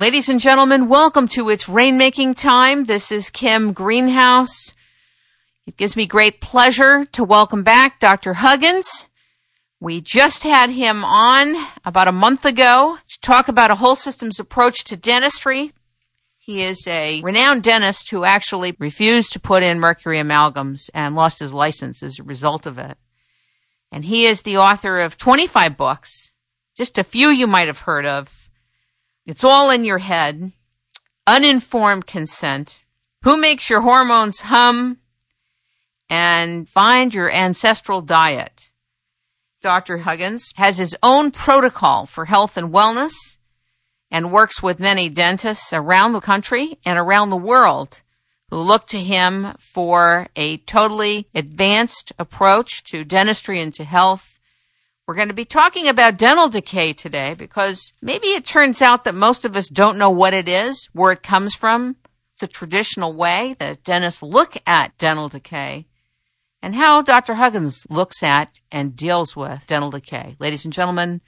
Ladies and gentlemen, welcome to It's Rainmaking Time. This is Kim Greenhouse. It gives me great pleasure to welcome back Dr. Huggins. We just had him on about a month ago to talk about a whole systems approach to dentistry. He is a renowned dentist who actually refused to put in mercury amalgams and lost his license as a result of it. And he is the author of 25 books, just a few you might have heard of it's all in your head. Uninformed consent. Who makes your hormones hum? And find your ancestral diet. Dr. Huggins has his own protocol for health and wellness and works with many dentists around the country and around the world who look to him for a totally advanced approach to dentistry and to health we're going to be talking about dental decay today because maybe it turns out that most of us don't know what it is, where it comes from, the traditional way that dentists look at dental decay, and how Dr. Huggins looks at and deals with dental decay. Ladies and gentlemen,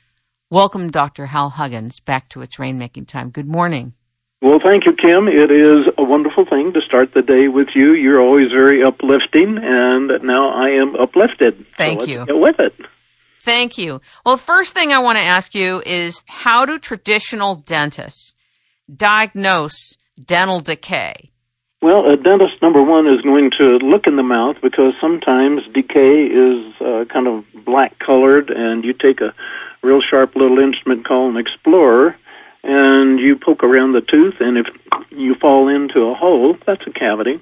welcome Dr. Hal Huggins back to its rainmaking time. Good morning. Well, thank you, Kim. It is a wonderful thing to start the day with you. You're always very uplifting, and now I am uplifted. Thank so you. Get with it. Thank you. Well, first thing I want to ask you is how do traditional dentists diagnose dental decay? Well, a dentist, number one, is going to look in the mouth because sometimes decay is uh, kind of black colored, and you take a real sharp little instrument called an explorer and you poke around the tooth, and if you fall into a hole, that's a cavity.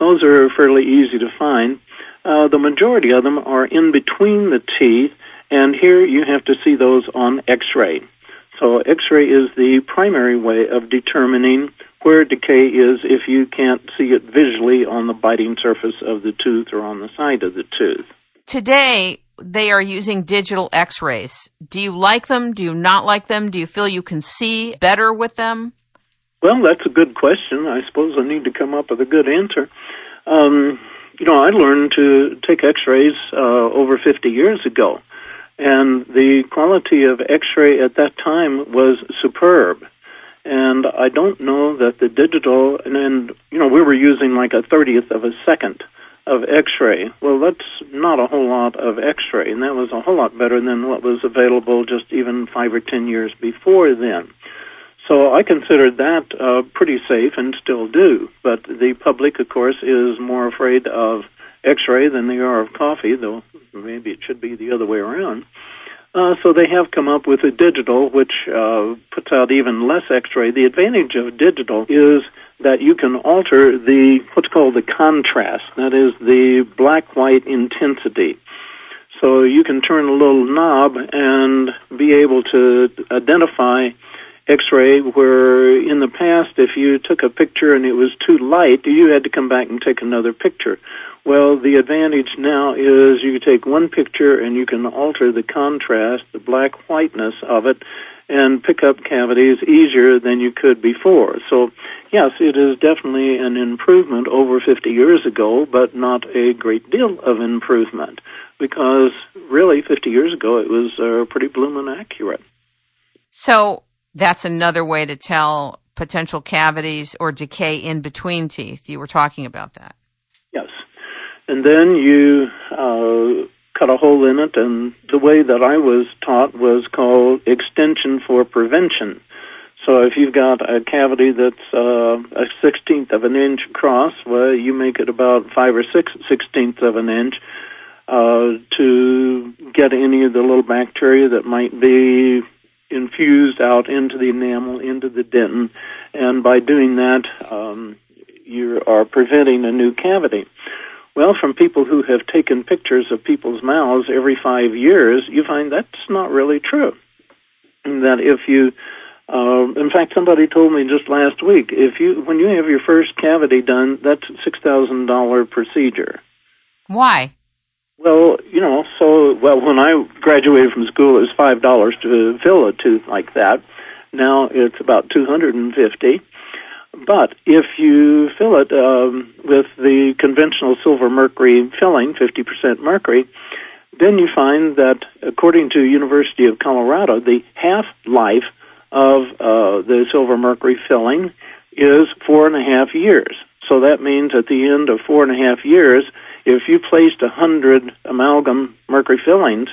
Those are fairly easy to find. Uh, the majority of them are in between the teeth, and here you have to see those on X-ray. So X-ray is the primary way of determining where decay is if you can't see it visually on the biting surface of the tooth or on the side of the tooth. Today, they are using digital x-rays. Do you like them? Do you not like them? Do you feel you can see better with them? Well, that's a good question. I suppose I need to come up with a good answer. Um, you know, I learned to take x-rays uh, over 50 years ago and the quality of X-ray at that time was superb. And I don't know that the digital, and, and you know, we were using like a thirtieth of a second of X-ray. Well, that's not a whole lot of X-ray, and that was a whole lot better than what was available just even five or ten years before then. So I considered that uh, pretty safe and still do. But the public, of course, is more afraid of X-ray than they are of coffee, though maybe it should be the other way around. Uh, so they have come up with a digital, which uh, puts out even less X-ray. The advantage of digital is that you can alter the what's called the contrast. That is the black-white intensity. So you can turn a little knob and be able to identify X-ray where in the past if you took a picture and it was too light, you had to come back and take another picture. Well, the advantage now is you take one picture and you can alter the contrast, the black whiteness of it, and pick up cavities easier than you could before. So, yes, it is definitely an improvement over 50 years ago, but not a great deal of improvement because really 50 years ago it was uh, pretty bloomin' accurate. So, that's another way to tell potential cavities or decay in between teeth. You were talking about that. Yes and then you uh, cut a hole in it. And the way that I was taught was called extension for prevention. So if you've got a cavity that's uh, a sixteenth of an inch across, well, you make it about five or six sixteenths of an inch uh, to get any of the little bacteria that might be infused out into the enamel, into the dentin, and by doing that, um, you are preventing a new cavity. Well, from people who have taken pictures of people's mouths every five years, you find that's not really true. That if you, uh, in fact, somebody told me just last week, if you when you have your first cavity done, that's a six thousand dollar procedure. Why? Well, you know, so well when I graduated from school, it was five dollars to fill a tooth like that. Now it's about two hundred and fifty but if you fill it um, with the conventional silver mercury filling, 50% mercury, then you find that according to University of Colorado, the half life of uh, the silver mercury filling is four and a half years. So that means at the end of four and a half years, if you placed hundred amalgam mercury fillings,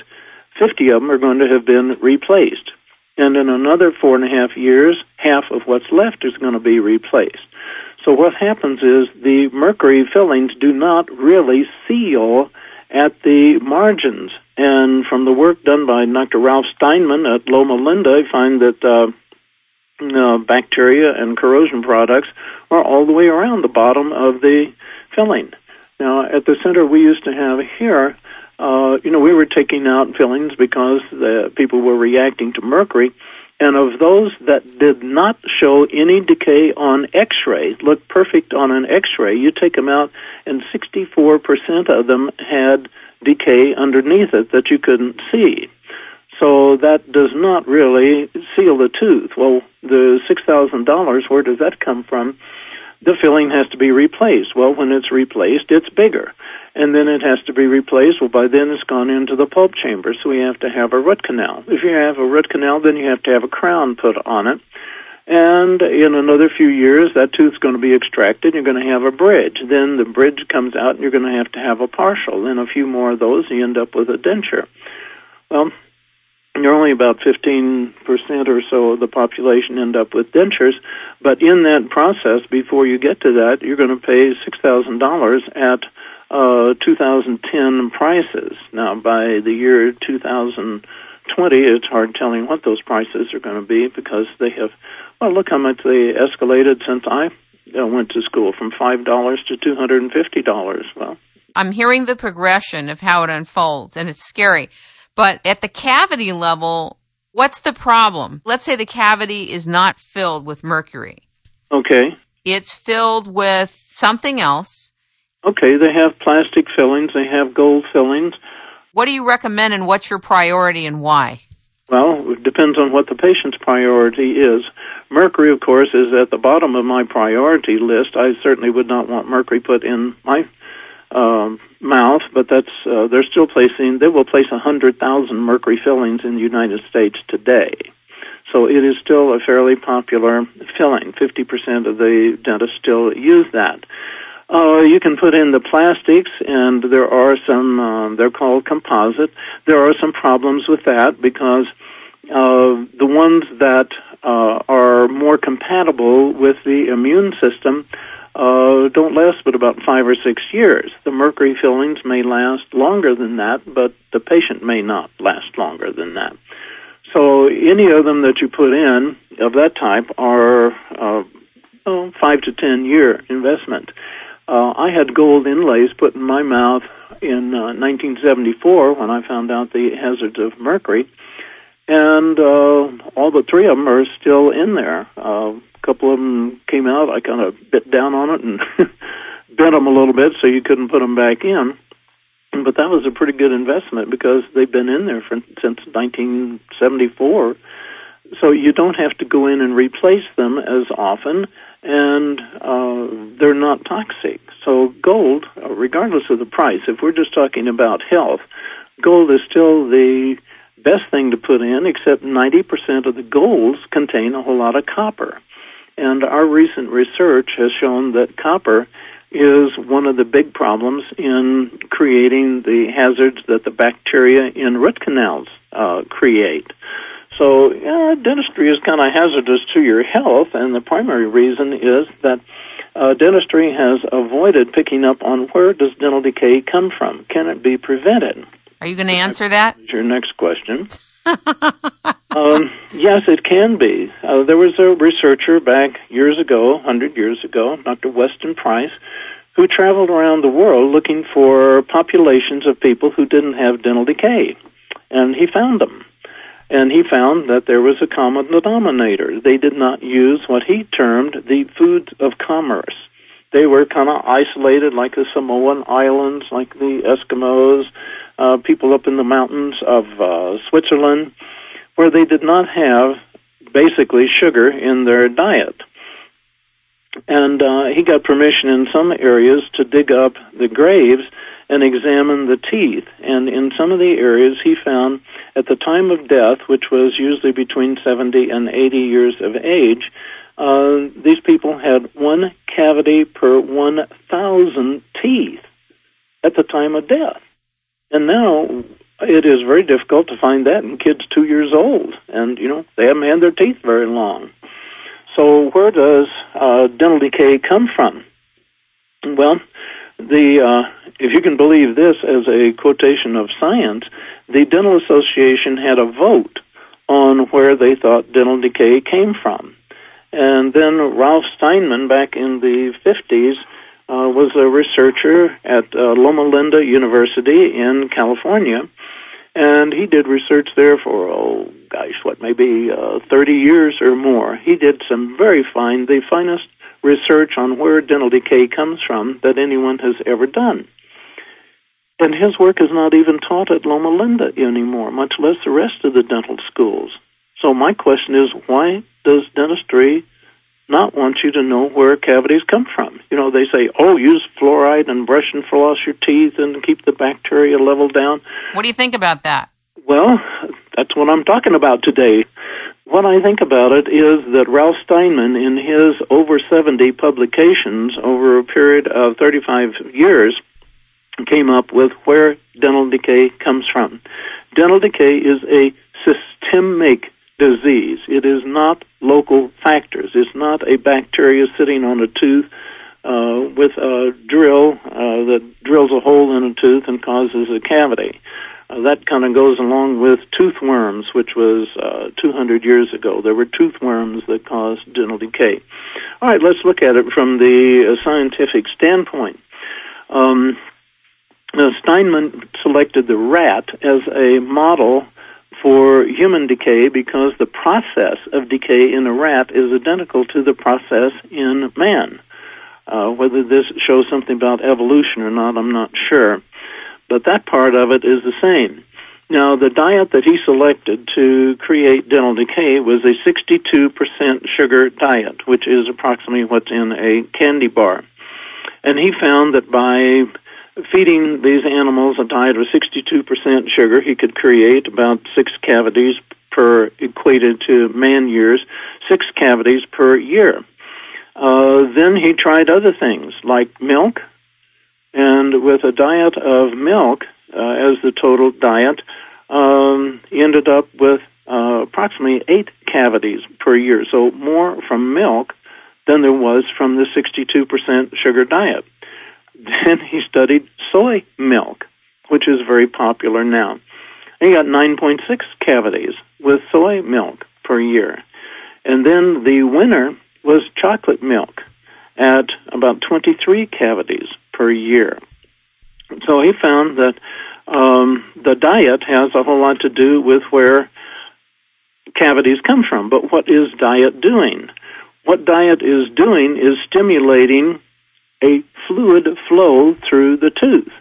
fifty of them are going to have been replaced. And in another four and a half years, half of what's left is going to be replaced. So what happens is the mercury fillings do not really seal at the margins. And from the work done by Dr. Ralph Steinman at Loma Linda, I find that uh, uh, bacteria and corrosion products are all the way around the bottom of the filling. Now, at the center we used to have here, uh, you know, we were taking out fillings because the people were reacting to mercury. And of those that did not show any decay on X-ray, looked perfect on an X-ray, you take them out, and 64% of them had decay underneath it that you couldn't see. So that does not really seal the tooth. Well, the $6,000, where does that come from? The filling has to be replaced. Well, when it's replaced, it's bigger. And then it has to be replaced. Well, by then it's gone into the pulp chamber, so we have to have a root canal. If you have a root canal, then you have to have a crown put on it. And in another few years, that tooth's going to be extracted. You're going to have a bridge. Then the bridge comes out, and you're going to have to have a partial. Then a few more of those, you end up with a denture. Well, only about 15% or so of the population end up with dentures, but in that process, before you get to that, you're going to pay $6,000 at uh, 2010 prices. Now, by the year 2020, it's hard telling what those prices are going to be because they have, well, look how much they escalated since I uh, went to school from $5 to $250. Well, I'm hearing the progression of how it unfolds, and it's scary. But at the cavity level, what's the problem? Let's say the cavity is not filled with mercury. Okay. It's filled with something else. Okay, they have plastic fillings, they have gold fillings. What do you recommend and what's your priority and why? Well, it depends on what the patient's priority is. Mercury, of course, is at the bottom of my priority list. I certainly would not want mercury put in my um, mouth, but that's uh, they're still placing. They will place a hundred thousand mercury fillings in the United States today. So it is still a fairly popular filling. Fifty percent of the dentists still use that. Uh, you can put in the plastics, and there are some. Uh, they're called composite. There are some problems with that because uh, the ones that uh, are more compatible with the immune system uh, don't last but about five or six years. The mercury fillings may last longer than that, but the patient may not last longer than that. So any of them that you put in of that type are uh, oh, five to ten year investment. Uh, I had gold inlays put in my mouth in uh, 1974 when I found out the hazards of mercury, and uh, all but three of them are still in there. Uh, a couple of them came out. I kind of bit down on it and bent them a little bit so you couldn't put them back in. But that was a pretty good investment because they've been in there for, since 1974. So you don't have to go in and replace them as often, and uh, they're not toxic. So gold, regardless of the price, if we're just talking about health, gold is still the best thing to put in, except 90% of the golds contain a whole lot of copper. And our recent research has shown that copper is one of the big problems in creating the hazards that the bacteria in root canals uh, create. So, yeah, dentistry is kind of hazardous to your health, and the primary reason is that uh, dentistry has avoided picking up on where does dental decay come from. Can it be prevented? Are you going to answer that? Your next question. um, yes, it can be. Uh, there was a researcher back years ago, 100 years ago, Dr. Weston Price, who traveled around the world looking for populations of people who didn't have dental decay. And he found them. And he found that there was a common denominator. They did not use what he termed the foods of commerce. They were kind of isolated, like the Samoan Islands, like the Eskimos, uh, people up in the mountains of uh, Switzerland, where they did not have basically sugar in their diet. And uh, he got permission in some areas to dig up the graves and examine the teeth. And in some of the areas, he found at the time of death, which was usually between 70 and 80 years of age, uh, these people had one cavity per 1,000 teeth at the time of death. And now it is very difficult to find that in kids two years old. And, you know, they haven't had their teeth very long. So where does uh, dental decay come from? Well, the uh, if you can believe this as a quotation of science, the Dental Association had a vote on where they thought dental decay came from. And then Ralph Steinman, back in the 50s, uh, was a researcher at uh, Loma Linda University in California, and he did research there for oh gosh, what maybe uh, 30 years or more. He did some very fine, the finest research on where dental decay comes from that anyone has ever done. And his work is not even taught at Loma Linda anymore, much less the rest of the dental schools. So my question is, why does dentistry not want you to know where cavities come from? You know, they say, oh, use fluoride and brush and floss your teeth and keep the bacteria level down. What do you think about that? Well, that's what I'm talking about today. What I think about it is that Ralph Steinman, in his over 70 publications over a period of 35 years, came up with where dental decay comes from. Dental decay is a systemic disease. It is not local factors. It's not a bacteria sitting on a tooth uh, with a drill uh, that drills a hole in a tooth and causes a cavity. Uh, that kind of goes along with tooth worms, which was uh, 200 years ago. There were tooth worms that caused dental decay. All right, let's look at it from the uh, scientific standpoint. Um, now, Steinman selected the rat as a model for human decay because the process of decay in a rat is identical to the process in man. Uh, whether this shows something about evolution or not, I'm not sure. But that part of it is the same. Now, the diet that he selected to create dental decay was a 62% sugar diet, which is approximately what's in a candy bar. And he found that by feeding these animals a diet of 62% sugar, he could create about six cavities per equated to man years, six cavities per year. Uh, then he tried other things like milk, and with a diet of milk uh, as the total diet, um, he ended up with uh, approximately eight cavities per year, so more from milk than there was from the 62% sugar diet. Then he studied soy milk, which is very popular now. And he got 9.6 cavities with soy milk per year. And then the winner was chocolate milk at about 23 cavities per year. So he found that um, the diet has a whole lot to do with where cavities come from. But what is diet doing? What diet is doing is stimulating a fluid flow through the tooth.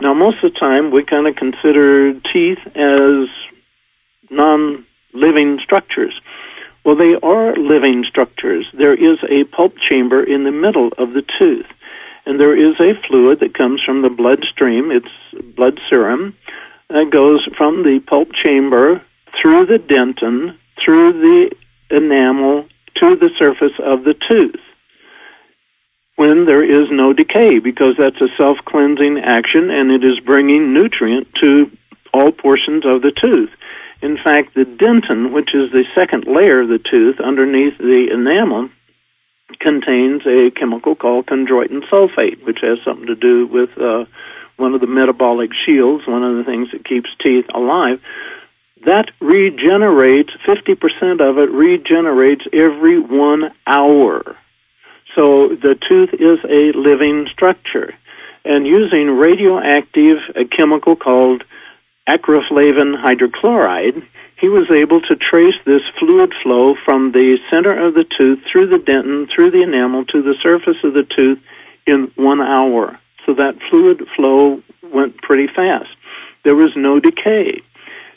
Now, most of the time, we kind of consider teeth as non living structures. Well, they are living structures. There is a pulp chamber in the middle of the tooth, and there is a fluid that comes from the bloodstream. It's blood serum that goes from the pulp chamber through the dentin, through the enamel, to the surface of the tooth when there is no decay because that's a self-cleansing action and it is bringing nutrient to all portions of the tooth. In fact, the dentin, which is the second layer of the tooth underneath the enamel, contains a chemical called chondroitin sulfate, which has something to do with uh, one of the metabolic shields, one of the things that keeps teeth alive. That regenerates, 50% of it regenerates every one hour. So the tooth is a living structure. And using radioactive, a chemical called acriflavine hydrochloride, he was able to trace this fluid flow from the center of the tooth through the dentin, through the enamel, to the surface of the tooth in one hour. So that fluid flow went pretty fast. There was no decay.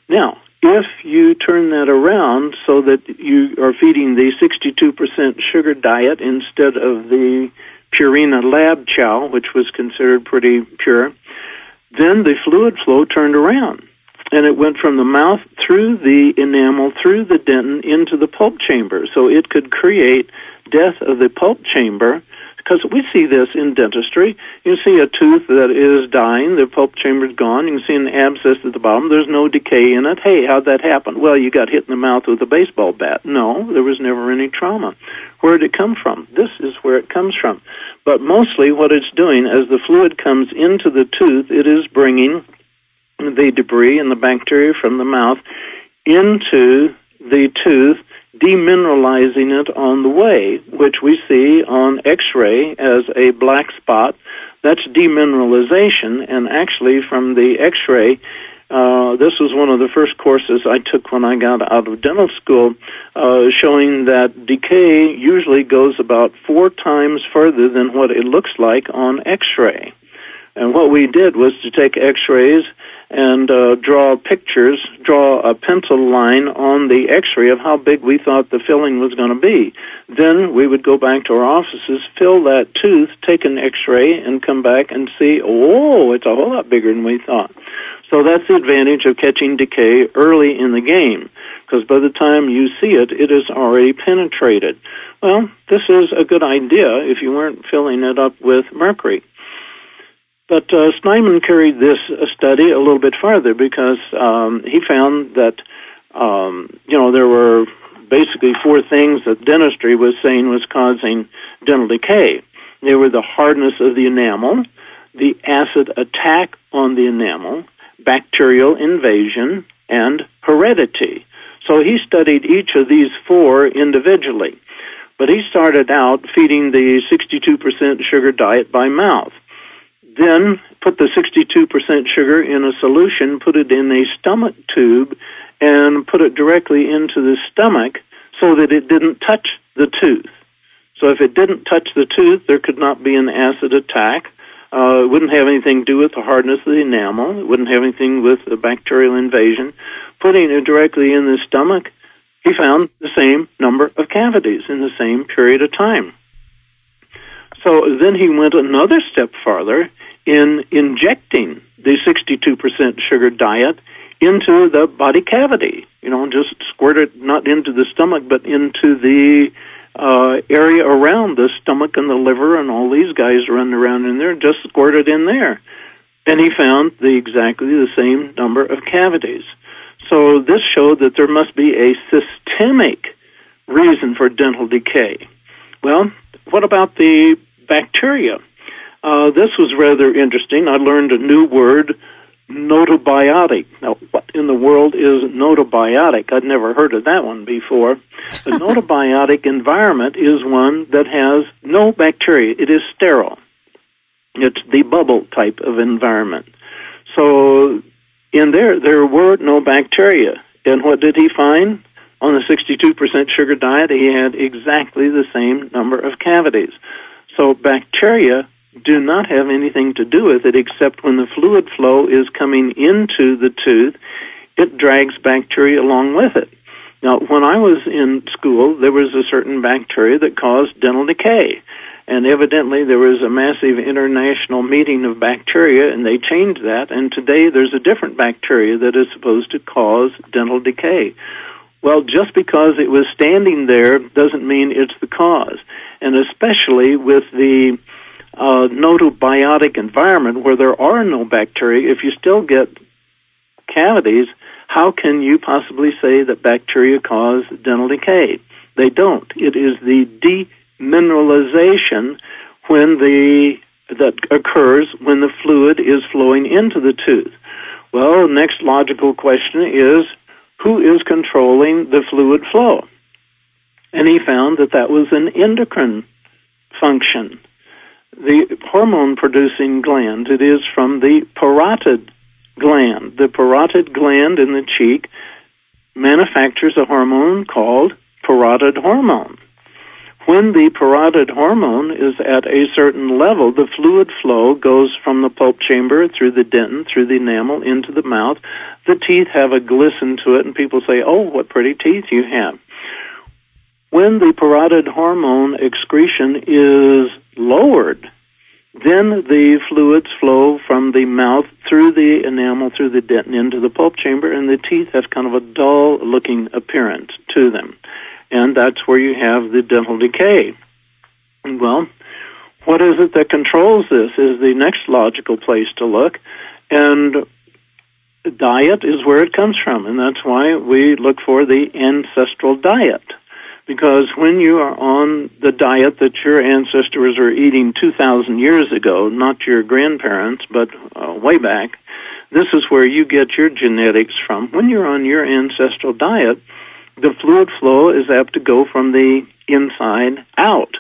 Now, if you turn that around so that you are feeding the 62% sugar diet instead of the Purina Lab Chow, which was considered pretty pure, Then the fluid flow turned around and it went from the mouth through the enamel, through the dentin, into the pulp chamber. So it could create death of the pulp chamber because we see this in dentistry. You see a tooth that is dying, the pulp chamber's gone. You can see an abscess at the bottom. There's no decay in it. Hey, how'd that happen? Well, you got hit in the mouth with a baseball bat. No, there was never any trauma. Where did it come from? This is where it comes from. But mostly what it's doing, as the fluid comes into the tooth, it is bringing the debris and the bacteria from the mouth into the tooth, demineralizing it on the way, which we see on x-ray as a black spot. That's demineralization, and actually from the x-ray, uh, this was one of the first courses I took when I got out of dental school, uh, showing that decay usually goes about four times further than what it looks like on X-ray. And what we did was to take X-rays and uh, draw pictures, draw a pencil line on the x-ray of how big we thought the filling was going to be. Then we would go back to our offices, fill that tooth, take an x-ray, and come back and see, oh, it's a whole lot bigger than we thought. So that's the advantage of catching decay early in the game, because by the time you see it, it is already penetrated. Well, this is a good idea if you weren't filling it up with mercury. But uh, Steinman carried this study a little bit farther because um, he found that um, you know there were basically four things that dentistry was saying was causing dental decay. They were the hardness of the enamel, the acid attack on the enamel, bacterial invasion, and heredity. So he studied each of these four individually. But he started out feeding the 62% sugar diet by mouth. Then put the 62% sugar in a solution, put it in a stomach tube, and put it directly into the stomach so that it didn't touch the tooth. So if it didn't touch the tooth, there could not be an acid attack. Uh, it wouldn't have anything to do with the hardness of the enamel. It wouldn't have anything with the bacterial invasion. Putting it directly in the stomach, he found the same number of cavities in the same period of time. So then he went another step farther in injecting the 62% sugar diet into the body cavity. You know, just squirt it not into the stomach, but into the uh, area around the stomach and the liver and all these guys running around in there. Just squirt it in there, and he found the exactly the same number of cavities. So this showed that there must be a systemic reason for dental decay. Well, what about the bacteria? Uh, this was rather interesting. I learned a new word, gnotobiotic. Now, what in the world is gnotobiotic? I'd never heard of that one before. A gnotobiotic environment is one that has no bacteria. It is sterile. It's the bubble type of environment. So, in there, there were no bacteria. And what did he find? On the 62% sugar diet, he had exactly the same number of cavities. So bacteria do not have anything to do with it except when the fluid flow is coming into the tooth, it drags bacteria along with it. Now, when I was in school, there was a certain bacteria that caused dental decay. And evidently there was a massive international meeting of bacteria and they changed that and today there's a different bacteria that is supposed to cause dental decay. Well, just because it was standing there doesn't mean it's the cause. And especially with the uh, gnotobiotic environment where there are no bacteria, if you still get cavities, how can you possibly say that bacteria cause dental decay? They don't. It is the demineralization when the that occurs when the fluid is flowing into the tooth. Well, next logical question is who is controlling the fluid flow? And he found that that was an endocrine function the hormone producing gland. It is from the parotid gland. The parotid gland in the cheek manufactures a hormone called parotid hormone. When the parotid hormone is at a certain level, the fluid flow goes from the pulp chamber through the dentin, through the enamel, into the mouth. The teeth have a glisten to it, and people say, Oh, what pretty teeth you have. When the parotid hormone excretion is lowered, Then the fluids flow from the mouth through the enamel, through the dentin into the pulp chamber, and the teeth have kind of a dull looking appearance to them. And that's where you have the dental decay. Well, what is it that controls this is the next logical place to look. And diet is where it comes from, and that's why we look for the ancestral diet. Because when you are on the diet that your ancestors were eating 2,000 years ago, not your grandparents, but uh, way back, this is where you get your genetics from. When you're on your ancestral diet, the fluid flow is apt to go from the inside out.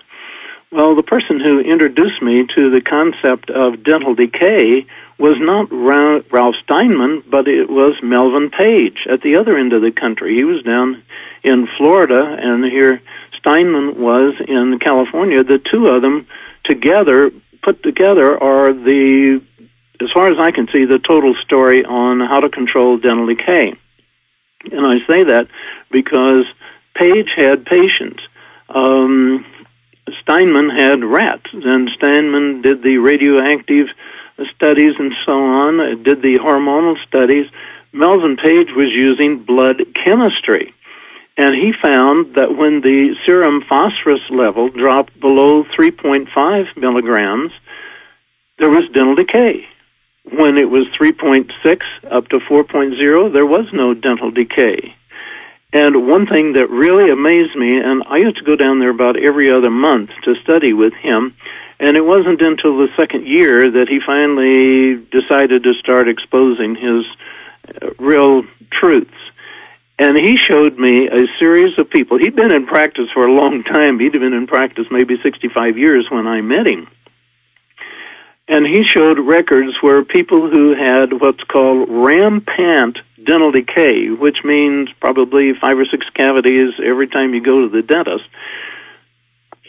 Well, the person who introduced me to the concept of dental decay was not Ralph Steinman, but it was Melvin Page at the other end of the country. He was down in Florida, and here Steinman was in California. The two of them together, put together, are the, as far as I can see, the total story on how to control dental decay. And I say that because Page had patients. Um, Steinman had rats, and Steinman did the radioactive studies and so on, uh, did the hormonal studies. Melvin Page was using blood chemistry. And he found that when the serum phosphorus level dropped below 3.5 milligrams, there was dental decay. When it was 3.6 up to 4.0, there was no dental decay. And one thing that really amazed me, and I used to go down there about every other month to study with him, and it wasn't until the second year that he finally decided to start exposing his uh, real truths. And he showed me a series of people. He'd been in practice for a long time. He'd been in practice maybe 65 years when I met him. And he showed records where people who had what's called rampant dental decay, which means probably five or six cavities every time you go to the dentist.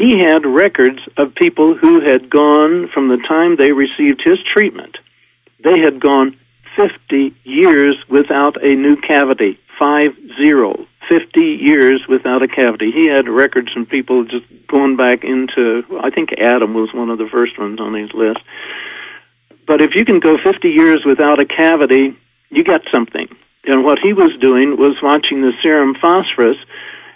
He had records of people who had gone from the time they received his treatment. They had gone 50 years without a new cavity. Five zero. 50 years without a cavity. He had records from people just going back into, I think Adam was one of the first ones on his list. But if you can go 50 years without a cavity, you got something. And what he was doing was watching the serum phosphorus.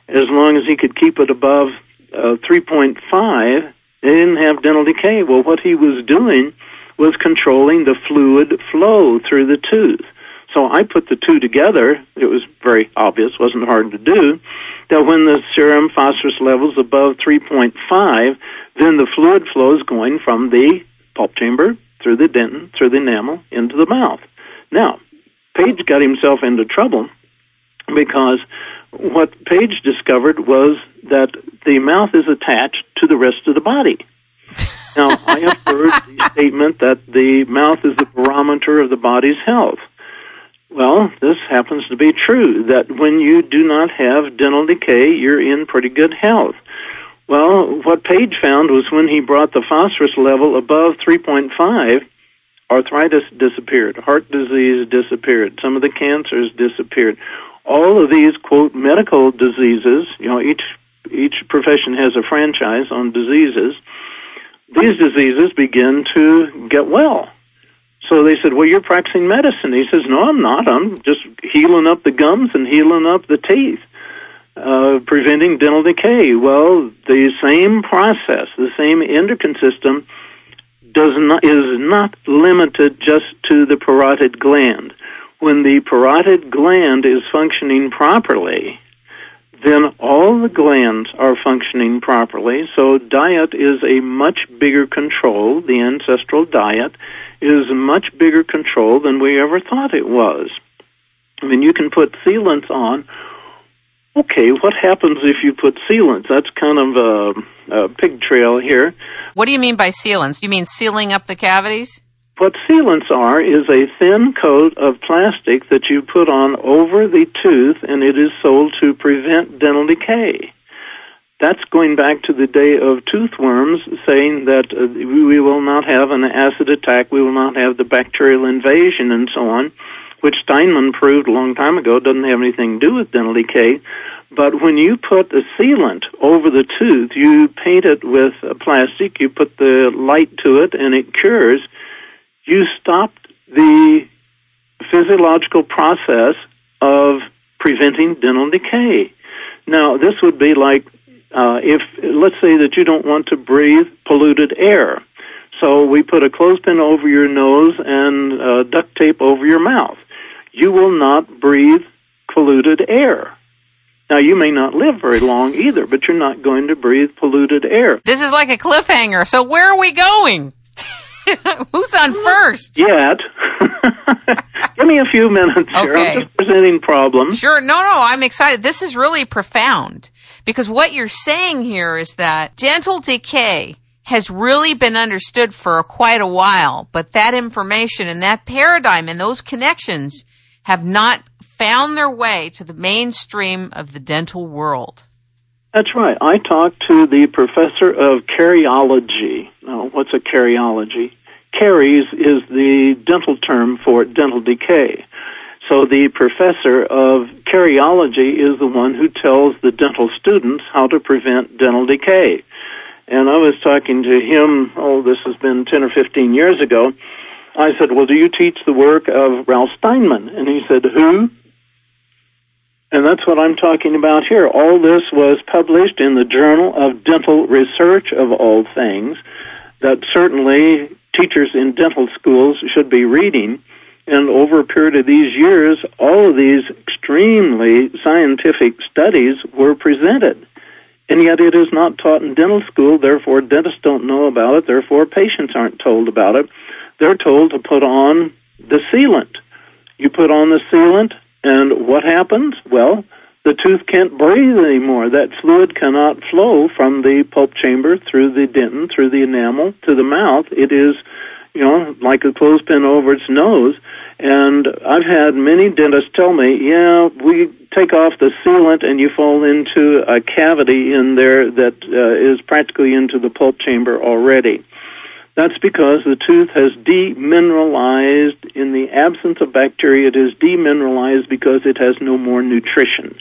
As long as he could keep it above uh, 3.5, they didn't have dental decay. Well, what he was doing was controlling the fluid flow through the tooth. So I put the two together. It was very obvious, wasn't hard to do, that when the serum phosphorus levels above 3.5, then the fluid flow is going from the pulp chamber through the dentin, through the enamel, into the mouth. Now, Page got himself into trouble because what Page discovered was that the mouth is attached to the rest of the body. Now, I have heard the statement that the mouth is the barometer of the body's health. Well, this happens to be true, that when you do not have dental decay, you're in pretty good health. Well, what Page found was when he brought the phosphorus level above 3.5, arthritis disappeared, heart disease disappeared, some of the cancers disappeared. All of these quote medical diseases, you know, each each profession has a franchise on diseases. These diseases begin to get well. So they said, "Well, you're practicing medicine." He says, "No, I'm not. I'm just healing up the gums and healing up the teeth." Uh, preventing dental decay. Well, the same process, the same endocrine system does not, is not limited just to the parotid gland. When the parotid gland is functioning properly, then all the glands are functioning properly. So diet is a much bigger control. The ancestral diet is much bigger control than we ever thought it was. I mean, you can put sealants on. Okay, what happens if you put sealants? That's kind of a, a pig trail here. What do you mean by sealants? You mean sealing up the cavities? What sealants are is a thin coat of plastic that you put on over the tooth, and it is sold to prevent dental decay. That's going back to the day of tooth worms, saying that uh, we will not have an acid attack, we will not have the bacterial invasion, and so on. which Steinman proved a long time ago doesn't have anything to do with dental decay. But when you put a sealant over the tooth, you paint it with plastic, you put the light to it, and it cures. You stopped the physiological process of preventing dental decay. Now, this would be like uh, if, let's say that you don't want to breathe polluted air. So we put a clothespin over your nose and uh, duct tape over your mouth. You will not breathe polluted air. Now, you may not live very long either, but you're not going to breathe polluted air. This is like a cliffhanger. So where are we going? Who's on first? Yet. Give me a few minutes here. Okay. I'm just presenting problems. Sure. No, no, I'm excited. This is really profound because what you're saying here is that dental decay has really been understood for quite a while, but that information and that paradigm and those connections have not found their way to the mainstream of the dental world. That's right. I talked to the professor of cariology. Now, what's a cariology? Caries is the dental term for dental decay. So the professor of cariology is the one who tells the dental students how to prevent dental decay. And I was talking to him, oh, this has been 10 or 15 years ago. I said, well, do you teach the work of Ralph Steinman? And he said, who? And that's what I'm talking about here. All this was published in the Journal of Dental Research, of all things, that certainly teachers in dental schools should be reading. And over a period of these years, all of these extremely scientific studies were presented. And yet it is not taught in dental school, therefore dentists don't know about it, therefore patients aren't told about it. They're told to put on the sealant. You put on the sealant, and what happens? Well, the tooth can't breathe anymore. That fluid cannot flow from the pulp chamber through the dentin, through the enamel to the mouth. It is, you know, like a clothespin over its nose. And I've had many dentists tell me, yeah, we take off the sealant and you fall into a cavity in there that uh, is practically into the pulp chamber already. That's because the tooth has demineralized. In the absence of bacteria, it is demineralized because it has no more nutrition.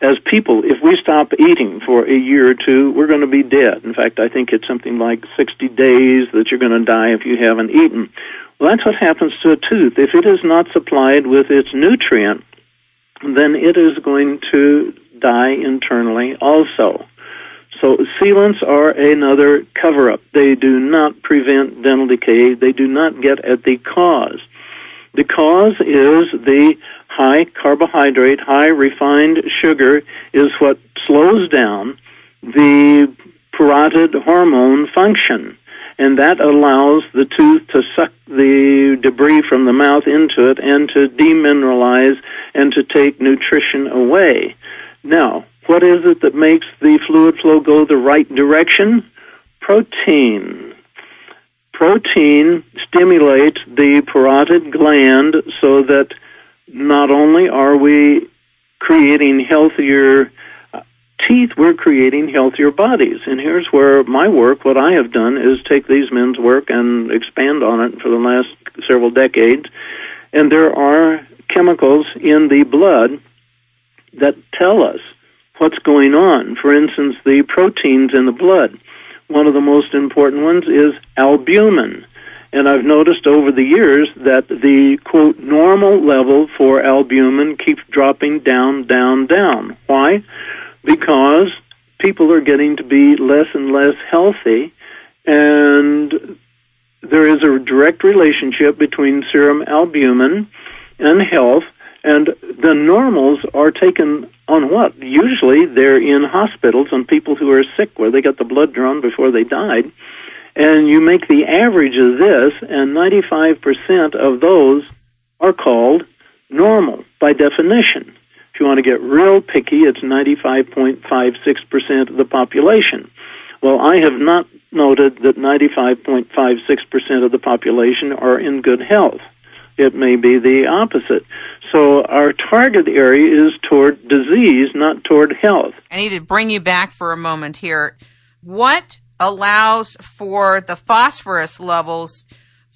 As people, if we stop eating for a year or two, we're going to be dead. In fact, I think it's something like 60 days that you're going to die if you haven't eaten. Well, that's what happens to a tooth. If it is not supplied with its nutrient, then it is going to die internally also. So sealants are another cover up. They do not prevent dental decay. They do not get at the cause. The cause is the high carbohydrate, high refined sugar is what slows down the parotid hormone function. And that allows the tooth to suck the debris from the mouth into it and to demineralize and to take nutrition away. Now, what is it that makes the fluid flow go the right direction? Protein. Protein stimulates the parotid gland so that not only are we creating healthier uh, teeth, we're creating healthier bodies. And here's where my work, what I have done, is take these men's work and expand on it for the last several decades. And there are chemicals in the blood that tell us what's going on. For instance, the proteins in the blood. One of the most important ones is albumin. And I've noticed over the years that the quote normal level for albumin keeps dropping down, down, down. Why? Because people are getting to be less and less healthy and there is a direct relationship between serum albumin and health and the normals are taken on what? Usually they're in hospitals on people who are sick where they got the blood drawn before they died and you make the average of this, and 95% of those are called normal by definition. If you want to get real picky, it's 95.56% of the population. Well, I have not noted that 95.56% of the population are in good health. It may be the opposite. So our target area is toward disease, not toward health. I need to bring you back for a moment here. What allows for the phosphorus levels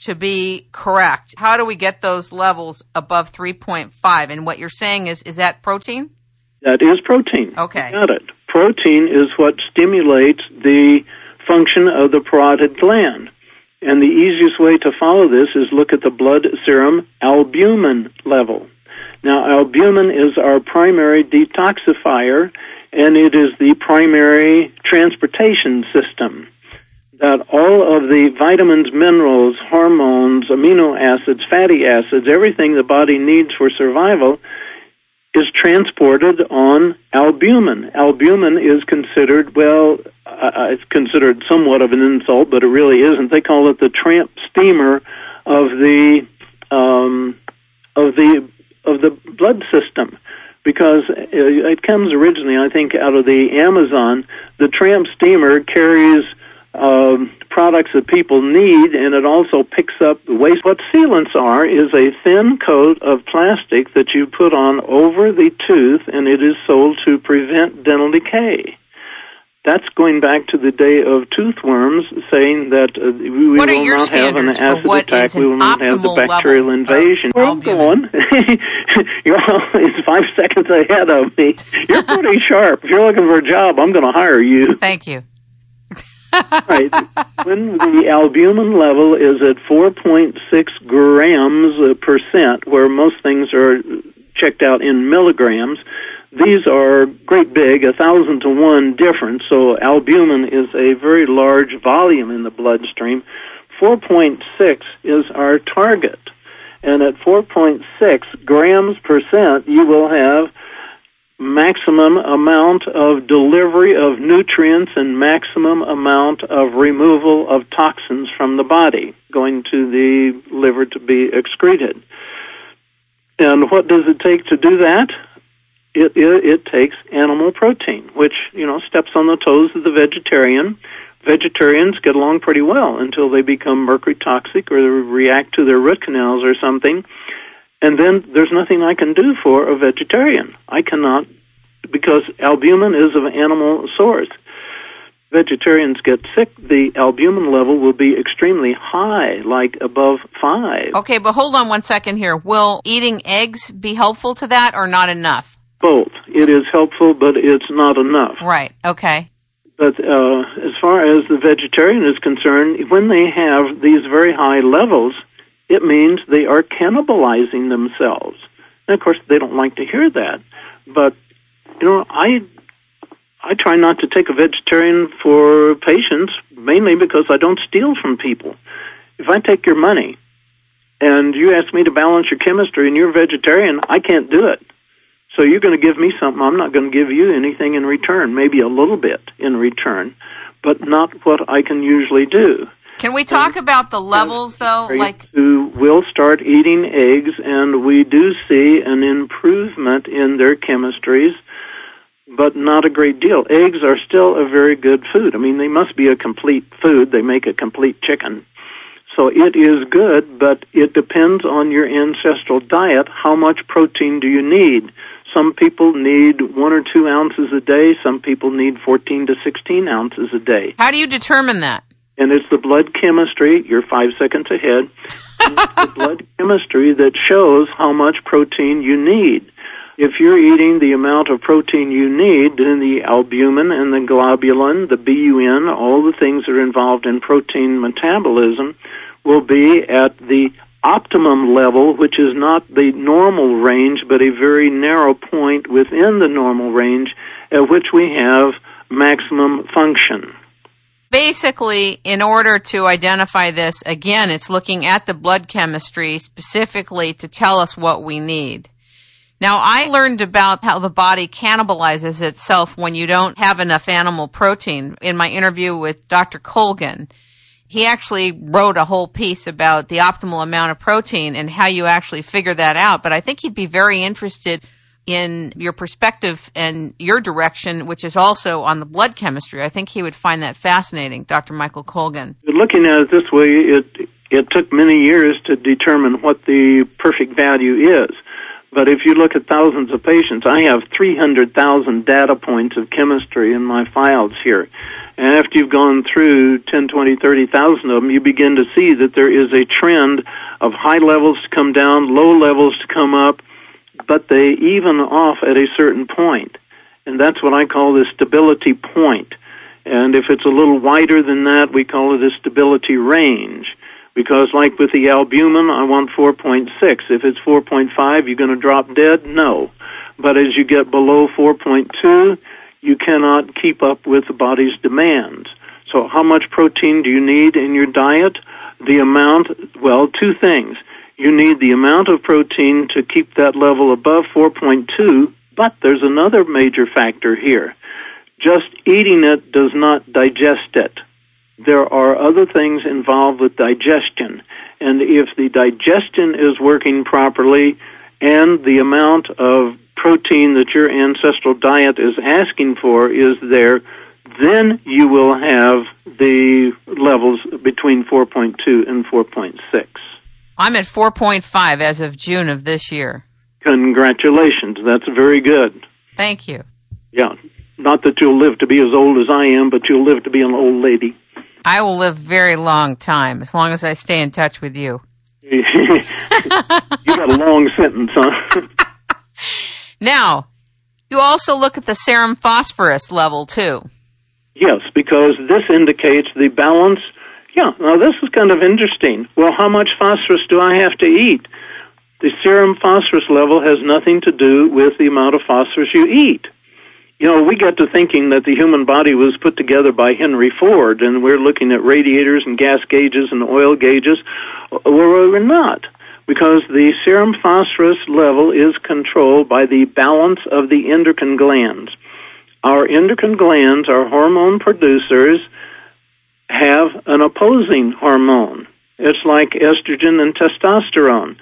to be correct? How do we get those levels above 3.5? And what you're saying is, is that protein? That is protein. Okay. You got it. Protein is what stimulates the function of the parotid gland. And the easiest way to follow this is look at the blood serum albumin level. Now, albumin is our primary detoxifier, and it is the primary transportation system. That all of the vitamins, minerals, hormones, amino acids, fatty acids, everything the body needs for survival is transported on albumin. Albumin is considered, well, uh, it's considered somewhat of an insult, but it really isn't. They call it the tramp steamer of the um, of the of the blood system because it comes originally, I think, out of the Amazon. The tramp steamer carries um, products that people need, and it also picks up the waste. What sealants are is a thin coat of plastic that you put on over the tooth, and it is sold to prevent dental decay. That's going back to the day of toothworms, saying that uh, we will not have an acid attack, we will not have the bacterial invasion. Where I'm going, you're it's five seconds ahead of me. You're pretty sharp. If you're looking for a job, I'm going to hire you. Thank you. right. When the albumin level is at 4.6 grams percent, where most things are checked out in milligrams, these are great big, a thousand to one difference. So albumin is a very large volume in the bloodstream. 4.6 is our target. And at 4.6 grams per cent, you will have maximum amount of delivery of nutrients and maximum amount of removal of toxins from the body going to the liver to be excreted. And what does it take to do that? It, it, it takes animal protein, which, you know, steps on the toes of the vegetarian. Vegetarians get along pretty well until they become mercury toxic or react to their root canals or something and then there's nothing I can do for a vegetarian. I cannot, because albumin is of animal source. Vegetarians get sick, the albumin level will be extremely high, like above five. Okay, but hold on one second here. Will eating eggs be helpful to that or not enough? Both. It is helpful, but it's not enough. Right, okay. But uh, as far as the vegetarian is concerned, when they have these very high levels, it means they are cannibalizing themselves. And of course, they don't like to hear that. But you know, I I try not to take a vegetarian for patients mainly because I don't steal from people. If I take your money and you ask me to balance your chemistry and you're a vegetarian, I can't do it. So you're going to give me something. I'm not going to give you anything in return, maybe a little bit in return, but not what I can usually do. Can we talk about the levels though? Like who will start eating eggs, and we do see an improvement in their chemistries, but not a great deal. Eggs are still a very good food. I mean, they must be a complete food. They make a complete chicken. So it is good, but it depends on your ancestral diet. How much protein do you need? Some people need one or two ounces a day. Some people need 14 to 16 ounces a day. How do you determine that? and it's the blood chemistry. You're five seconds ahead. the blood chemistry that shows how much protein you need. If you're eating the amount of protein you need, then the albumin and the globulin, the BUN, all the things that are involved in protein metabolism, will be at the optimum level, which is not the normal range, but a very narrow point within the normal range at which we have maximum function basically, in order to identify this, again, it's looking at the blood chemistry specifically to tell us what we need. Now, I learned about how the body cannibalizes itself when you don't have enough animal protein in my interview with Dr. Colgan. He actually wrote a whole piece about the optimal amount of protein and how you actually figure that out. But I think he'd be very interested in your perspective and your direction, which is also on the blood chemistry. I think he would find that fascinating, Dr. Michael Colgan. Looking at it this way, it it took many years to determine what the perfect value is. But if you look at thousands of patients, I have 300,000 data points of chemistry in my files here. And after you've gone through 10, 20, 30,000 of them, you begin to see that there is a trend of high levels to come down, low levels to come up, but they even off at a certain point. And that's what I call the stability point. And if it's a little wider than that, we call it a stability range. Because like with the albumin, I want 4.6. If it's 4.5, you're going to drop dead? No. But as you get below 4.2, you cannot keep up with the body's demands. So how much protein do you need in your diet? The amount, well, two things. You need the amount of protein to keep that level above 4.2, but there's another major factor here. Just eating it does not digest it. There are other things involved with digestion. And if the digestion is working properly and the amount of protein that your ancestral diet is asking for is there, then you will have the levels between 4.2 and 4.6. I'm at 4.5 as of June of this year. Congratulations. That's very good. Thank you. Yeah. Not that you'll live to be as old as I am, but you'll live to be an old lady. I will live very long time as long as I stay in touch with you. you got a long sentence, huh? now, you also look at the serum phosphorus level too. Yes, because this indicates the balance. Yeah, now this is kind of interesting. Well, how much phosphorus do I have to eat? The serum phosphorus level has nothing to do with the amount of phosphorus you eat. You know, we got to thinking that the human body was put together by Henry Ford, and we're looking at radiators and gas gauges and oil gauges. Uh, well, we're not, because the serum phosphorus level is controlled by the balance of the endocrine glands. Our endocrine glands, our hormone producers, have an opposing hormone. It's like estrogen and testosterone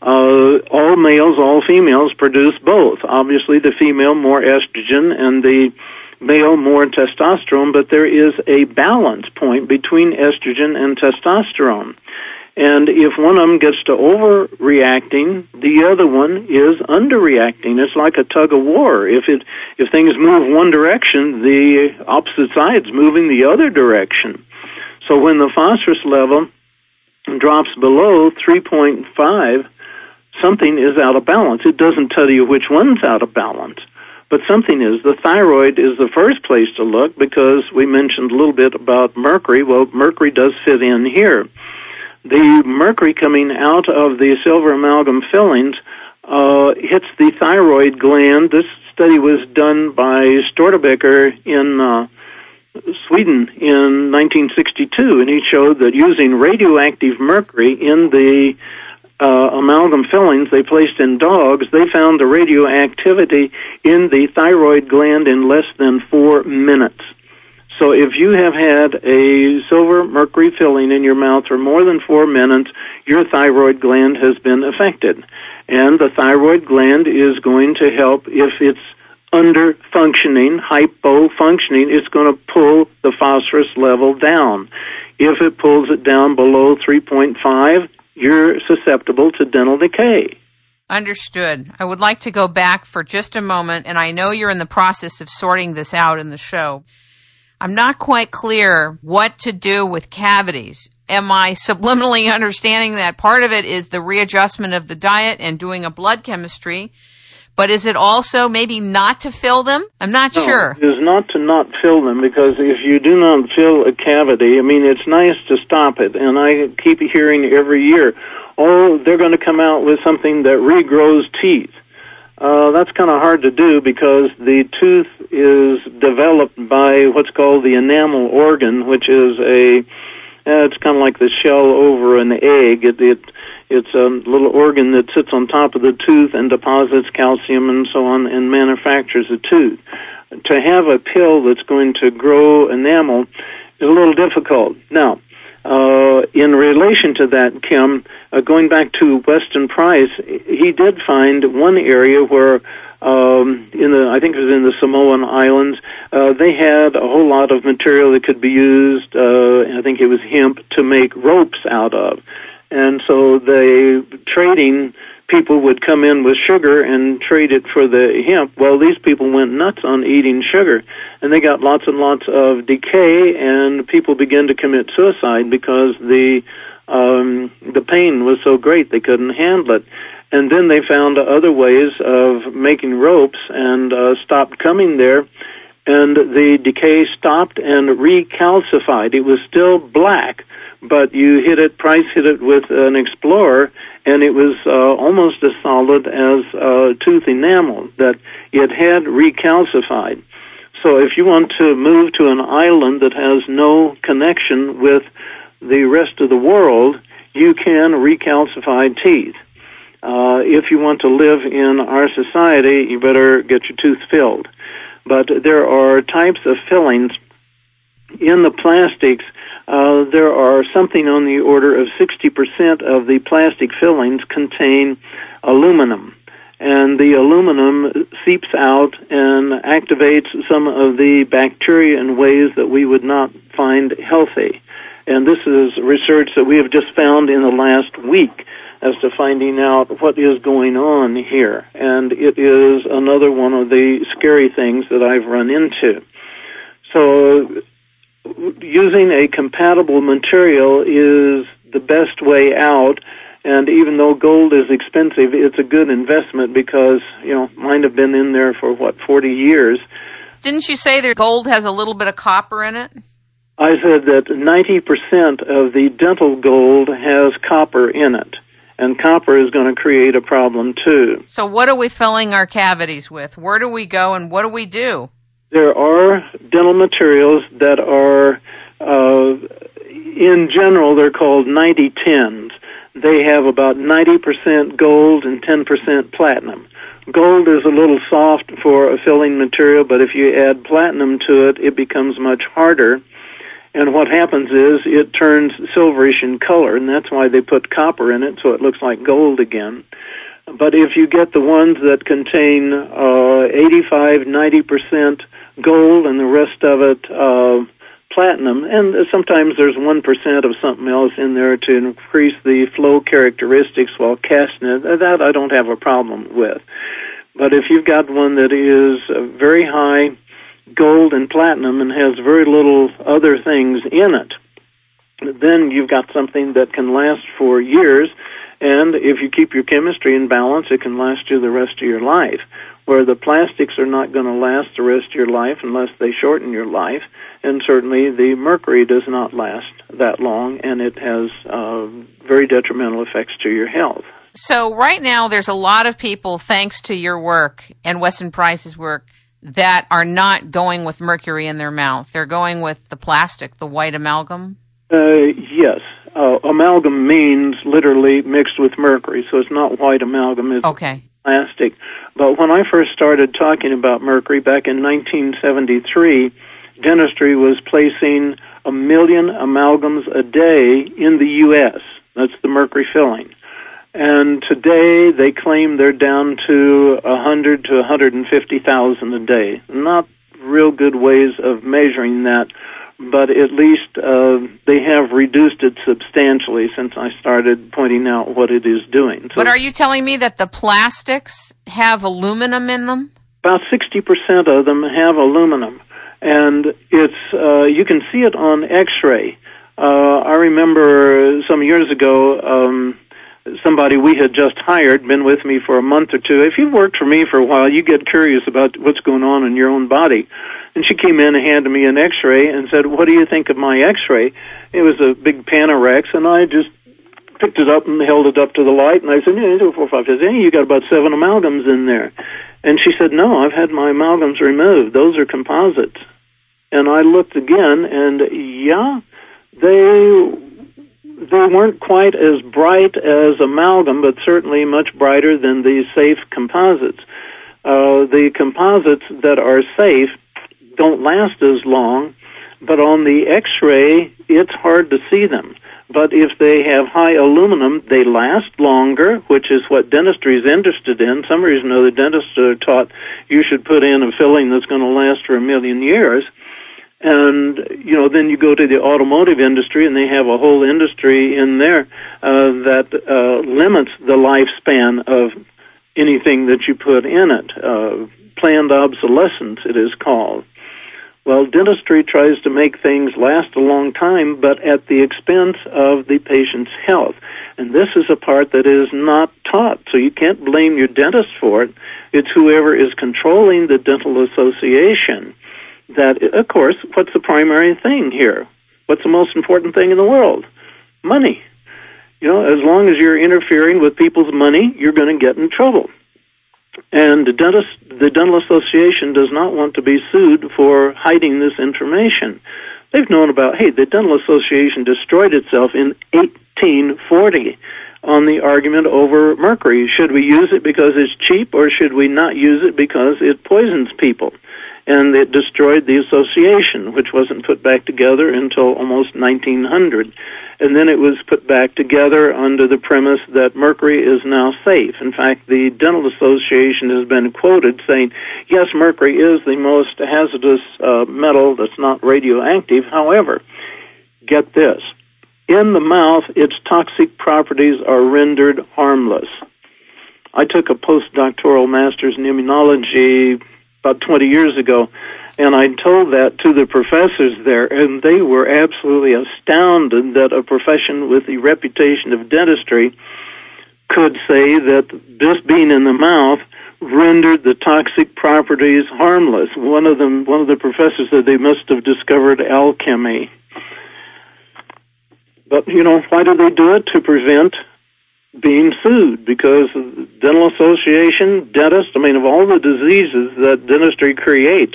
uh, all males, all females produce both. Obviously, the female more estrogen and the male more testosterone, but there is a balance point between estrogen and testosterone. And if one of them gets to overreacting, the other one is underreacting. It's like a tug of war. If it if things move one direction, the opposite side's moving the other direction. So when the phosphorus level drops below 3.5, something is out of balance. It doesn't tell you which one's out of balance, but something is. The thyroid is the first place to look because we mentioned a little bit about mercury. Well, mercury does fit in here. The mercury coming out of the silver amalgam fillings uh, hits the thyroid gland. This study was done by Störtebecker in uh, Sweden in 1962, and he showed that using radioactive mercury in the uh, amalgam fillings they placed in dogs, they found the radioactivity in the thyroid gland in less than four minutes. So if you have had a silver mercury filling in your mouth for more than four minutes, your thyroid gland has been affected. And the thyroid gland is going to help if it's under functioning, hypo functioning, it's going to pull the phosphorus level down. If it pulls it down below 3.5, you're susceptible to dental decay. Understood. I would like to go back for just a moment, and I know you're in the process of sorting this out in the show. I'm not quite clear what to do with cavities. Am I subliminally understanding that part of it is the readjustment of the diet and doing a blood chemistry? But is it also maybe not to fill them? I'm not no, sure. It is not to not fill them because if you do not fill a cavity, I mean, it's nice to stop it. And I keep hearing every year, oh, they're going to come out with something that regrows teeth. Uh, that's kind of hard to do because the tooth is developed by what's called the enamel organ, which is a, uh, it's kind of like the shell over an egg. It, it it's a little organ that sits on top of the tooth and deposits calcium and so on and manufactures a tooth. To have a pill that's going to grow enamel is a little difficult. Now, uh, in relation to that, Kim, uh, going back to Weston Price, he did find one area where um, in the I think it was in the Samoan Islands. Uh, they had a whole lot of material that could be used. Uh, I think it was hemp to make ropes out of. And so the trading people would come in with sugar and trade it for the hemp. Well, these people went nuts on eating sugar, and they got lots and lots of decay, and people began to commit suicide because the um, the pain was so great they couldn't handle it. And then they found other ways of making ropes and uh, stopped coming there. And the decay stopped and recalcified. It was still black, but you hit it, Price hit it with an Explorer, and it was uh, almost as solid as uh, tooth enamel that it had recalcified. So if you want to move to an island that has no connection with the rest of the world, you can recalcify teeth. Uh, if you want to live in our society, you better get your tooth filled. But there are types of fillings in the plastics. Uh, there are something on the order of 60% of the plastic fillings contain aluminum. And the aluminum seeps out and activates some of the bacteria in ways that we would not find healthy. And this is research that we have just found in the last week as to finding out what is going on here. And it is another one of the scary things that I've run into. So, using a compatible material is the best way out. And even though gold is expensive, it's a good investment because, you know, mine have been in there for what, 40 years. Didn't you say that gold has a little bit of copper in it? I said that 90% of the dental gold has copper in it and copper is going to create a problem too. So, what are we filling our cavities with? Where do we go and what do we do? There are dental materials that are, uh, in general, they're called 90 10s. They have about 90% gold and 10% platinum. Gold is a little soft for a filling material, but if you add platinum to it, it becomes much harder and what happens is it turns silverish in color, and that's why they put copper in it so it looks like gold again. But if you get the ones that contain uh, 85, 90% gold and the rest of it uh, platinum, and sometimes there's 1% of something else in there to increase the flow characteristics while casting it, that I don't have a problem with. But if you've got one that is very high gold and platinum and has very little other things in it, then you've got something that can last for years. And if you keep your chemistry in balance, it can last you the rest of your life. Where the plastics are not going to last the rest of your life unless they shorten your life. And certainly the mercury does not last that long and it has uh, very detrimental effects to your health. So, right now, there's a lot of people, thanks to your work and Weston Price's work, that are not going with mercury in their mouth. They're going with the plastic, the white amalgam. Uh, yes. Uh, amalgam means literally mixed with mercury, so it's not white amalgam. It's okay. plastic. But when I first started talking about mercury back in 1973, dentistry was placing a million amalgams a day in the U.S. That's the mercury filling and today they claim they're down to a hundred to hundred and fifty thousand a day. Not real good ways of measuring that, but at least uh, they have reduced it substantially since I started pointing out what it is doing. So but are you telling me that the plastics have aluminum in them? About sixty percent of them have aluminum, and it's uh, you can see it on X-ray. Uh, I remember some years ago. Um, somebody we had just hired, been with me for a month or two. If you've worked for me for a while, you get curious about what's going on in your own body. And she came in and handed me an X-ray and said, "What do you think of my X-ray?" It was a big Panorex, and I just picked it up and held it up to the light, and I said, "Yeah, two, four, five, six. Hey, you got about seven amalgams in there." And she said, "No, I've had my amalgams removed. Those are composites." And I looked again, and yeah, they they weren't quite as bright as amalgam, but certainly much brighter than the safe composites. Uh, the composites that are safe don't last as long, but on the X-ray, it's hard to see them. But if they have high aluminum, they last longer, which is what dentistry is interested in. Some reason or other, dentists are taught you should put in a filling that's going to last for a million years. And, you know, then you go to the automotive industry and they have a whole industry in there uh, that uh, limits the lifespan of anything that you put in it. Uh, planned obsolescence, it is called. Well, dentistry tries to make things last a long time, but at the expense of the patient's health. And this is a part that is not taught, so you can't blame your dentist for it. It's whoever is controlling the dental association that, of course, what's the primary thing here? What's the most important thing in the world? Money. You know, as long as you're interfering with people's money, you're going to get in trouble. And the dentist, the dental association does not want to be sued for hiding this information. They've known about, hey, the dental association destroyed itself in 1840 on the argument over mercury. Should we use it because it's cheap or should we not use it because it poisons people? And it destroyed the association, which wasn't put back together until almost 1900. And then it was put back together under the premise that mercury is now safe. In fact, the Dental Association has been quoted saying, yes, mercury is the most hazardous uh, metal that's not radioactive. However, get this. In the mouth, its toxic properties are rendered harmless. I took a postdoctoral master's in immunology about 20 years ago, and I told that to the professors there, and they were absolutely astounded that a profession with the reputation of dentistry could say that this being in the mouth rendered the toxic properties harmless. One of them, one of the professors said they must have discovered alchemy. But you know, why do they do it? To prevent being sued because dental association, dentists, I mean, of all the diseases that dentistry creates,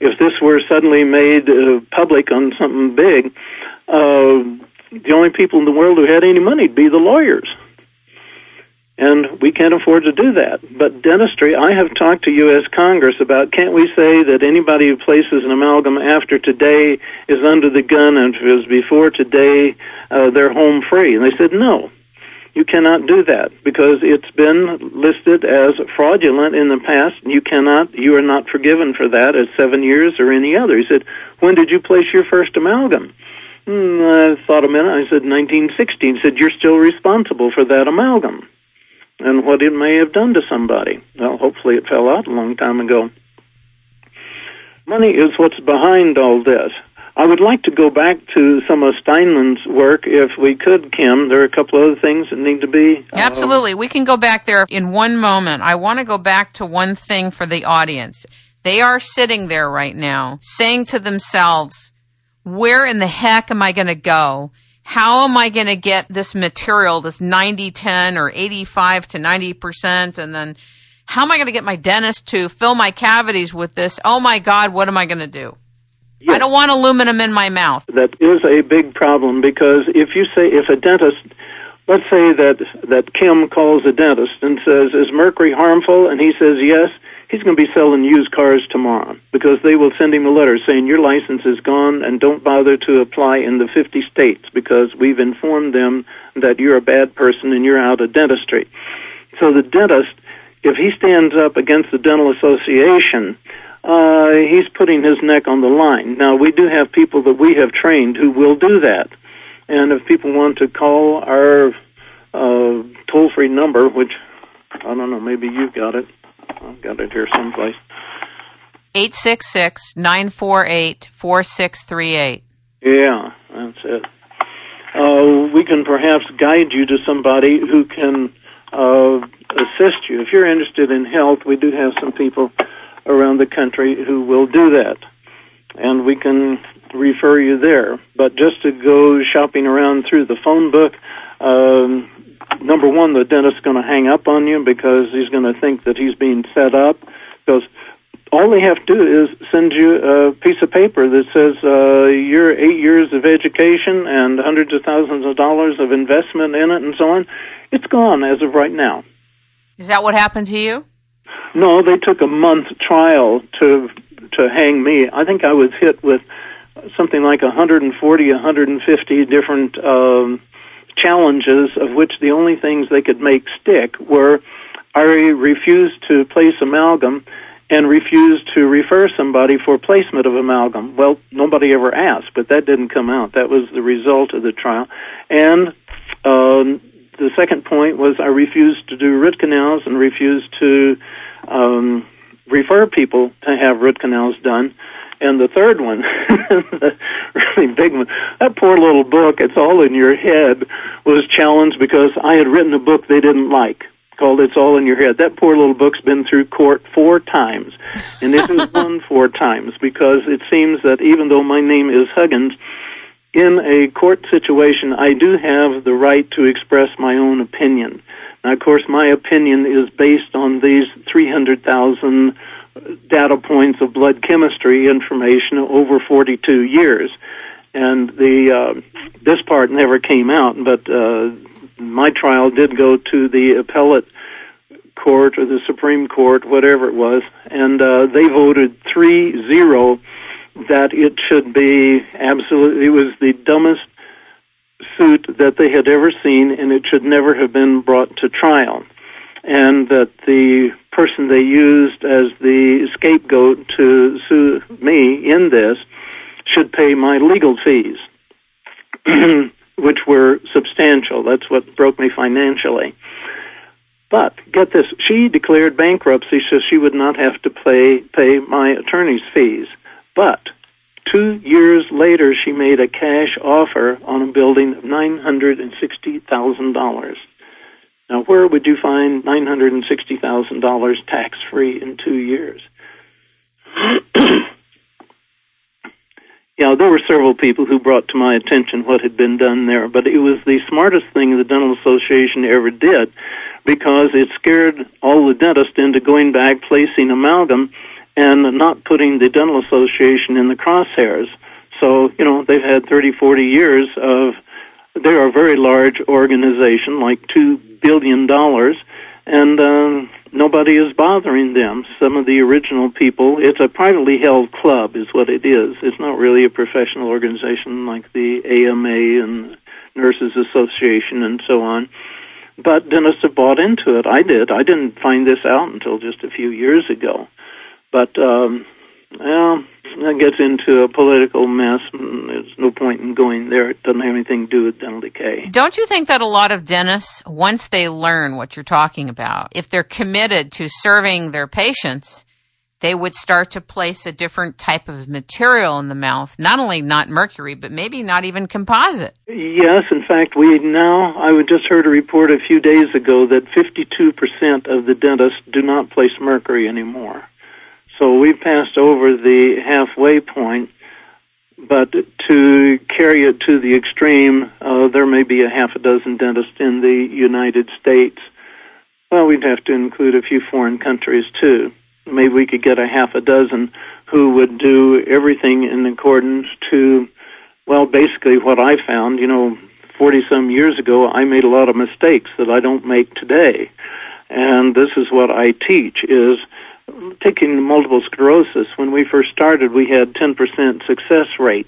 if this were suddenly made uh, public on something big, uh, the only people in the world who had any money would be the lawyers. And we can't afford to do that. But dentistry, I have talked to U.S. Congress about can't we say that anybody who places an amalgam after today is under the gun and if it was before today, uh, they're home free? And they said no you cannot do that because it's been listed as fraudulent in the past. You cannot, you are not forgiven for that at seven years or any other. He said, when did you place your first amalgam? Hmm, I thought a minute. I said 1916. He said, you're still responsible for that amalgam and what it may have done to somebody. Well, hopefully it fell out a long time ago. Money is what's behind all this. I would like to go back to some of Steinman's work if we could, Kim. There are a couple of other things that need to be. Uh, Absolutely. We can go back there in one moment. I want to go back to one thing for the audience. They are sitting there right now saying to themselves, where in the heck am I going to go? How am I going to get this material, this 90 10 or 85 to 90%? And then how am I going to get my dentist to fill my cavities with this? Oh my God, what am I going to do? Yes. I don't want aluminum in my mouth. That is a big problem because if you say if a dentist let's say that that Kim calls a dentist and says, "Is mercury harmful?" and he says yes, he's going to be selling used cars tomorrow because they will send him a letter saying your license is gone and don't bother to apply in the 50 states because we've informed them that you're a bad person and you're out of dentistry. So the dentist, if he stands up against the dental association uh, he's putting his neck on the line. Now, we do have people that we have trained who will do that. And if people want to call our uh, toll free number, which I don't know, maybe you've got it. I've got it here someplace. 866 948 4638. Yeah, that's it. Uh, we can perhaps guide you to somebody who can uh, assist you. If you're interested in health, we do have some people around the country who will do that. And we can refer you there. But just to go shopping around through the phone book, um, number one, the dentist's going to hang up on you because he's going to think that he's being set up. Because all they have to do is send you a piece of paper that says uh, your eight years of education and hundreds of thousands of dollars of investment in it and so on. It's gone as of right now. Is that what happened to you? No, they took a month trial to to hang me. I think I was hit with something like 140, 150 different um, challenges, of which the only things they could make stick were I refused to place amalgam, and refused to refer somebody for placement of amalgam. Well, nobody ever asked, but that didn't come out. That was the result of the trial. And um, the second point was I refused to do root canals and refused to um, refer people to have root canals done. And the third one, the really big one, that poor little book, It's All in Your Head, was challenged because I had written a book they didn't like called It's All in Your Head. That poor little book's been through court four times. And it has won four times because it seems that even though my name is Huggins, in a court situation, I do have the right to express my own opinion. Now, of course, my opinion is based on these 300,000 data points of blood chemistry information over 42 years. And the uh, this part never came out, but uh, my trial did go to the appellate court or the Supreme Court, whatever it was, and uh, they voted three zero that it should be absolutely, it was the dumbest suit that they had ever seen, and it should never have been brought to trial. And that the person they used as the scapegoat to sue me in this should pay my legal fees, which were substantial. That's what broke me financially. But get this, she declared bankruptcy so she would not have to pay pay my attorney's fees. But two years later, she made a cash offer on a building of $960,000. Now, where would you find $960,000 tax free in two years? yeah, there were several people who brought to my attention what had been done there, but it was the smartest thing the Dental Association ever did because it scared all the dentists into going back placing amalgam and not putting the dental association in the crosshairs. So, you know, they've had 30, 40 years of, they're a very large organization, like $2 billion, and um, nobody is bothering them. Some of the original people, it's a privately held club, is what it is. It's not really a professional organization like the AMA and Nurses Association and so on. But dentists have bought into it. I did. I didn't find this out until just a few years ago. But um, well, that gets into a political mess. There's no point in going there. It doesn't have anything to do with dental decay. Don't you think that a lot of dentists, once they learn what you're talking about, if they're committed to serving their patients, they would start to place a different type of material in the mouth, not only not mercury, but maybe not even composite. Yes, in fact, we now, I just heard a report a few days ago that 52% of the dentists do not place mercury anymore. So we've passed over the halfway point, but to carry it to the extreme, uh, there may be a half a dozen dentists in the United States. Well, we'd have to include a few foreign countries too. Maybe we could get a half a dozen who would do everything in accordance to, well, basically what I found. You know, 40 some years ago, I made a lot of mistakes that I don't make today. And this is what I teach is taking multiple sclerosis, when we first started, we had 10% success rate.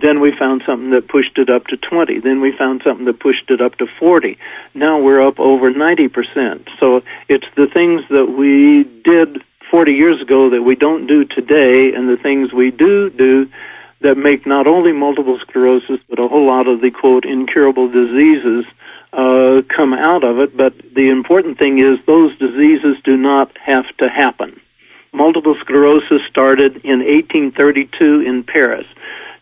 Then we found something that pushed it up to 20. Then we found something that pushed it up to 40. Now we're up over 90%. So it's the things that we did 40 years ago that we don't do today and the things we do do that make not only multiple sclerosis but a whole lot of the quote incurable diseases uh, come out of it. But the important thing is those diseases do not have to happen. Multiple sclerosis started in 1832 in Paris.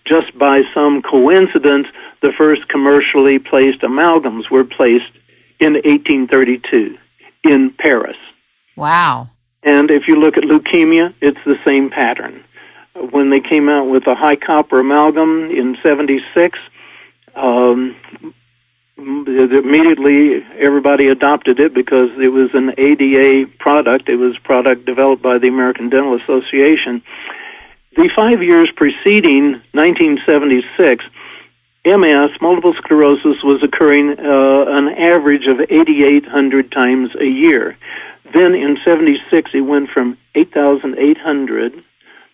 Just by some coincidence, the first commercially placed amalgams were placed in 1832 in Paris. Wow. And if you look at leukemia, it's the same pattern. When they came out with a high copper amalgam in 76, um, immediately everybody adopted it because it was an ADA product. It was a product developed by the American Dental Association. The five years preceding 1976, MS, multiple sclerosis, was occurring uh, an average of 8,800 times a year. Then in 76, it went from 8,800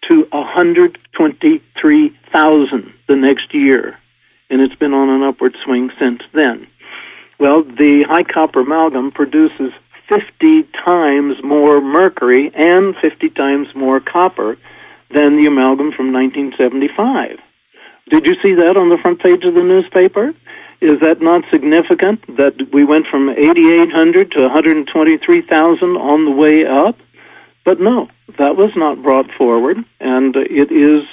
to 123,000 the next year and it's been on an upward swing since then. Well, the high copper amalgam produces 50 times more mercury and 50 times more copper than the amalgam from 1975. Did you see that on the front page of the newspaper? Is that not significant that we went from 8,800 to 123,000 on the way up? But no, that was not brought forward, and it is.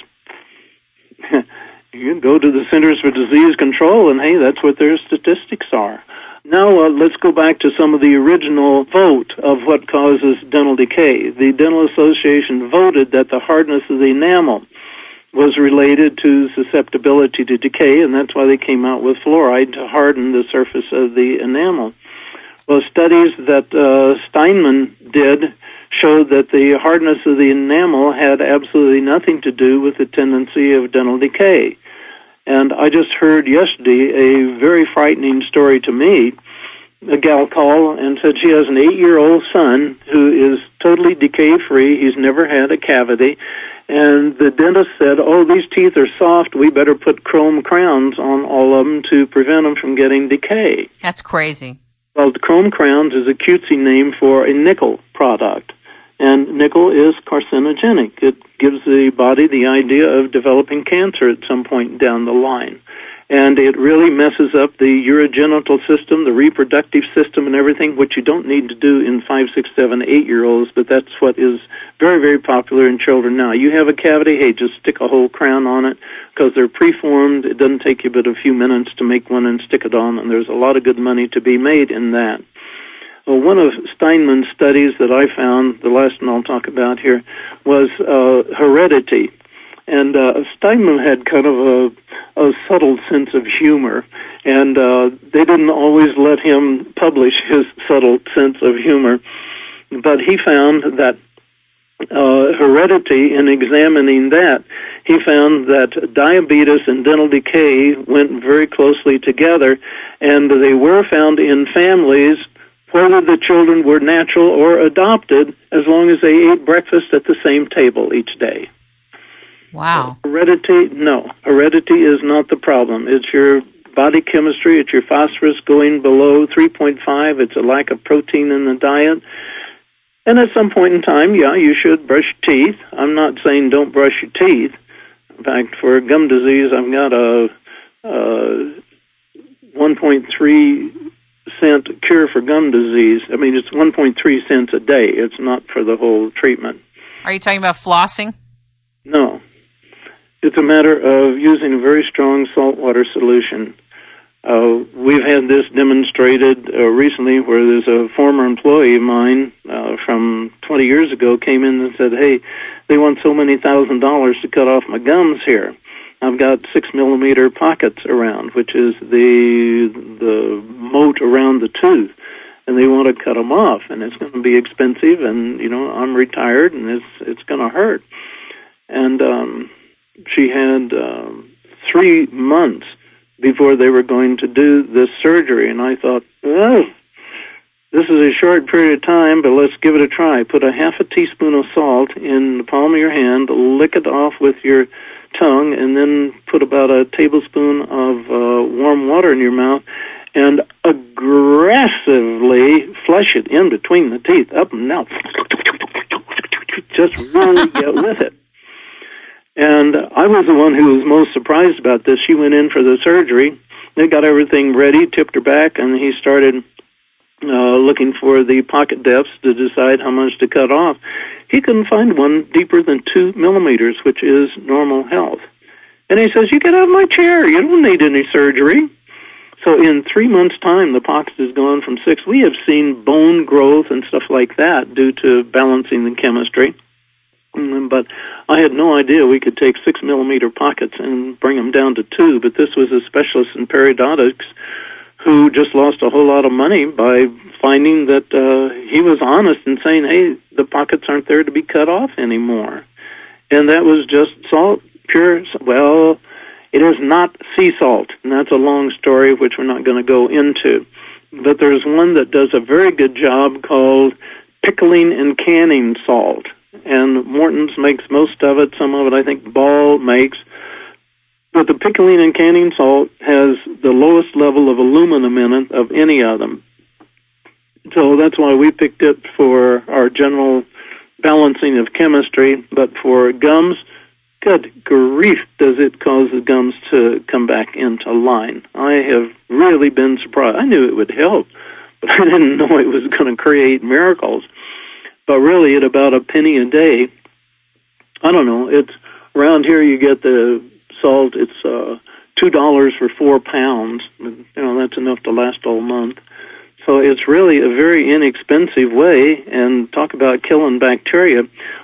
you can go to the Centers for Disease Control, and hey, that's what their statistics are. Now uh, let's go back to some of the original vote of what causes dental decay. The Dental Association voted that the hardness of the enamel was related to susceptibility to decay, and that's why they came out with fluoride to harden the surface of the enamel. Well, studies that uh, Steinman did showed that the hardness of the enamel had absolutely nothing to do with the tendency of dental decay. And I just heard yesterday a very frightening story to me. A gal called and said she has an eight year old son who is totally decay free. He's never had a cavity. And the dentist said, Oh, these teeth are soft. We better put chrome crowns on all of them to prevent them from getting decay. That's crazy. Well, the chrome crowns is a cutesy name for a nickel product and nickel is carcinogenic. It gives the body the idea of developing cancer at some point down the line. And it really messes up the urogenital system, the reproductive system, and everything, which you don't need to do in five, six, seven, eight year olds, but that's what is very, very popular in children now. You have a cavity, hey, just stick a whole crown on it because they're preformed. It doesn't take you but a few minutes to make one and stick it on, and there's a lot of good money to be made in that. Well, one of Steinman's studies that I found, the last one I'll talk about here, was uh, heredity. And uh, Steinman had kind of a, a subtle sense of humor, and uh, they didn't always let him publish his subtle sense of humor. But he found that uh, heredity, in examining that, he found that diabetes and dental decay went very closely together, and they were found in families whether the children were natural or adopted, as long as they ate breakfast at the same table each day. Wow. heredity, no. Heredity is not the problem. It's your body chemistry, it's your phosphorus going below 3.5, it's a lack of protein in the diet. And at some point in time, yeah, you should brush your teeth. I'm not saying don't brush your teeth. In fact, for gum disease, I've got a, a 1.3 cent cure for gum disease. I mean, it's 1.3 cents a day. It's not for the whole treatment. Are you talking about flossing? No. It's a matter of using a very strong saltwater solution. Uh, we've had this demonstrated uh, recently where there's a former employee of mine uh, from 20 years ago came in and said, hey, they want so many thousand dollars to cut off my gums here. I've got six millimeter pockets around, which is the the moat around the tooth, and they want to cut them off, and it's going to be expensive, and you know I'm retired, and it's it's going to hurt. And um, she had um, three months before they were going to do this surgery, and I thought, oh, this is a short period of time, but let's give it a try. Put a half a teaspoon of salt in the palm of your hand, lick it off with your tongue and then put about a tablespoon of uh, warm water in your mouth and aggressively flush it in between the teeth, up and down. Just really get with it. And I was the one who was most surprised about this. She went in for the surgery. They got everything ready, tipped her back, and he started uh, looking for the pocket depths to decide how much to cut off. He couldn't find one deeper than two millimeters, which is normal health. And he says, You get out of my chair. You don't need any surgery. So in three months' time, the pox has gone from six. We have seen bone growth and stuff like that due to balancing the chemistry. Mm, but I had no idea we could take six millimeter pockets and bring them down to two. But this was a specialist in periodontics who just lost a whole lot of money by finding that uh, he was honest and saying, "Hey, the pockets aren't there to be cut off anymore," and that was just salt, pure. Well, it is not sea salt, and that's a long story which we're not going to go into. But there's one that does a very good job called pickling and canning salt, and Morton's makes most of it. Some of it I think Ball makes but the pickling and canning salt has the lowest level of aluminum in it of any of them. So that's why we picked it for our general balancing of chemistry. But for gums, good grief, does it cause the gums to come back into line? I have really been surprised. I knew it would help, but I didn't know it was going to create miracles. But really, at about a penny a day, I don't know. It's around here. You get the salt. It's uh, two dollars for four pounds. You know that's enough to last all month. So it's really a very inexpensive way. And talk about killing bacteria.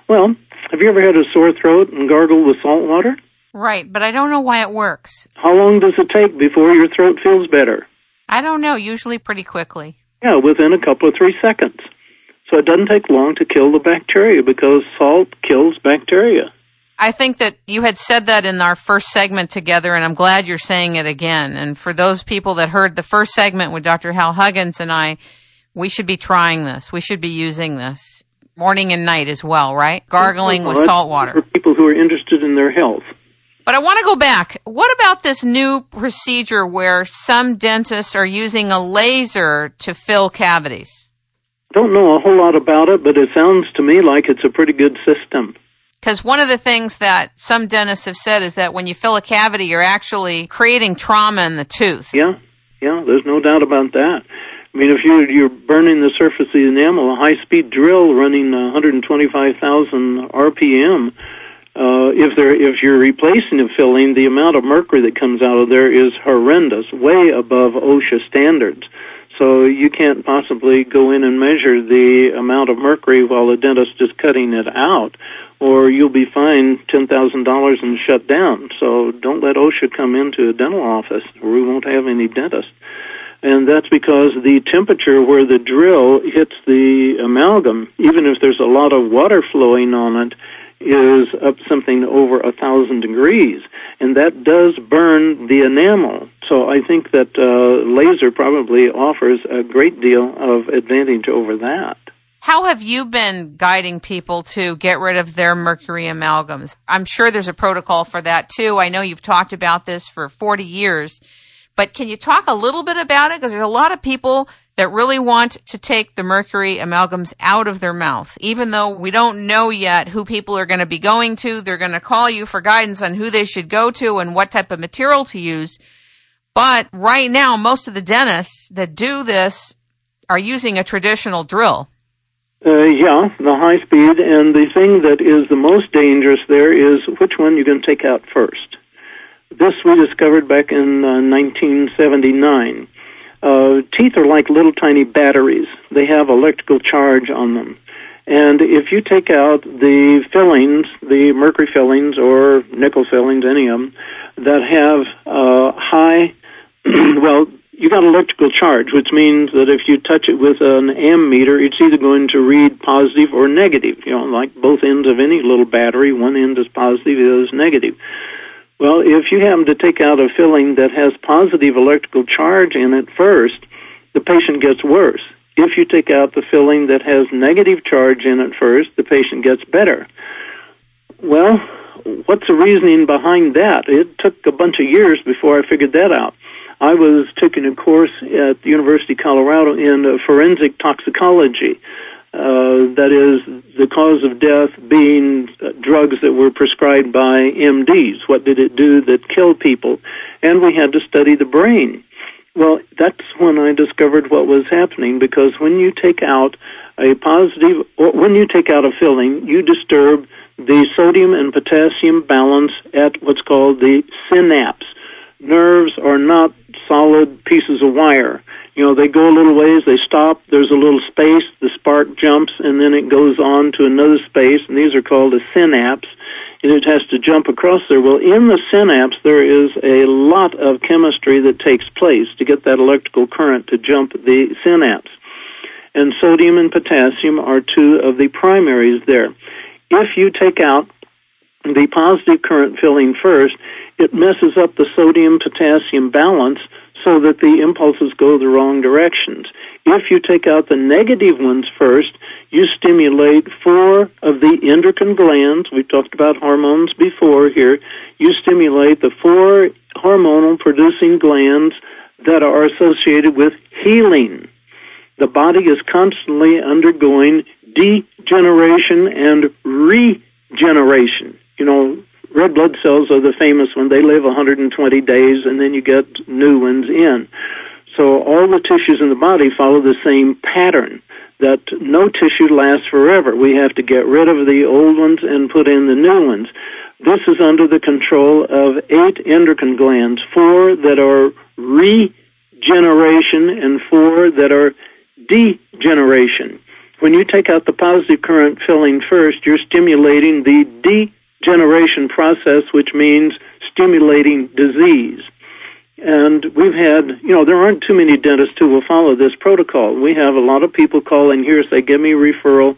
Well, have you ever had a sore throat and gargled with salt water? Right, but I don't know why it works. How long does it take before your throat feels better? I don't know. Usually pretty quickly. Yeah, within a couple of three seconds. So it doesn't take long to kill the bacteria because salt kills bacteria. I think that you had said that in our first segment together, and I'm glad you're saying it again. And for those people that heard the first segment with Dr. Hal Huggins and I, we should be trying this. We should be using this morning and night as well, right? Gargling with salt water. For people who are interested in their health. But I want to go back. What about this new procedure where some dentists are using a laser to fill cavities? Don't know a whole lot about it, but it sounds to me like it's a pretty good system. Because one of the things that some dentists have said is that when you fill a cavity, you're actually creating trauma in the tooth. Yeah, yeah, there's no doubt about that. I mean, if you're you're burning the surface of the enamel, a high-speed drill running 125,000 RPM, uh, if there if you're replacing a filling, the amount of mercury that comes out of there is horrendous, way above OSHA standards. So you can't possibly go in and measure the amount of mercury while the dentist is cutting it out or you'll be fined ten thousand dollars and shut down. So don't let OSHA come into a dental office, or we won't have any dentists. And that's because the temperature where the drill hits the amalgam, even if there's a lot of water flowing on it, is up something over a thousand degrees, and that does burn the enamel. So I think that uh, laser probably offers a great deal of advantage over that. How have you been guiding people to get rid of their mercury amalgams? I'm sure there's a protocol for that too. I know you've talked about this for 40 years, but can you talk a little bit about it? Because there's a lot of people that really want to take the mercury amalgams out of their mouth. Even though we don't know yet who people are going to be going to, they're going to call you for guidance on who they should go to and what type of material to use. But right now, most of the dentists that do this are using a traditional drill. Uh, yeah, the high speed, and the thing that is the most dangerous there is which one you're going to take out first. This we discovered back in uh, 1979. Uh, teeth are like little tiny batteries. They have electrical charge on them. And if you take out the fillings, the mercury fillings or nickel fillings, any of them, that have uh, high, well, you got electrical charge, which means that if you touch it with an ammeter, it's either going to read positive or negative. You know, like both ends of any little battery, one end is positive, the other is negative. Well, if you happen to take out a filling that has positive electrical charge in it first, the patient gets worse. If you take out the filling that has negative charge in it first, the patient gets better. Well, what's the reasoning behind that? It took a bunch of years before I figured that out. I was taking a course at the University of Colorado in forensic toxicology. Uh, that is, the cause of death being uh, drugs that were prescribed by MDs. What did it do that killed people? And we had to study the brain. Well, that's when I discovered what was happening because when you take out a positive, when you take out a filling, you disturb the sodium and potassium balance at what's called the synapse. Nerves are not solid pieces of wire. You know, they go a little ways, they stop, there's a little space, spark jumps, and then it goes on to another space, and these are called a synapse, and it has to jump across there. Well, in the synapse, there is a lot of chemistry that takes place to get that electrical current to jump the synapse. And sodium and potassium are two of the primaries there. If you take out the positive current filling first, it messes up the sodium potassium balance so that the impulses go the wrong directions. If you take out the negative ones first, you stimulate four of the endocrine glands. We've talked about hormones before here. You stimulate the four hormonal producing glands that are associated with healing. the body is constantly undergoing degeneration and regeneration. You know, red blood cells are the famous one. They live 120 days and then you get new ones in. So all the tissues in the body follow the same pattern that no tissue lasts forever. We have to get rid of the old ones and put in the new ones. This is under the control of eight endocrine glands, four that are regeneration and four that are degeneration. When you take out the positive current filling first, you're stimulating the degeneration process, which means stimulating disease. And we've had, you know, there aren't too many dentists who will follow this protocol. We have a lot of people call in here, say, give me a referral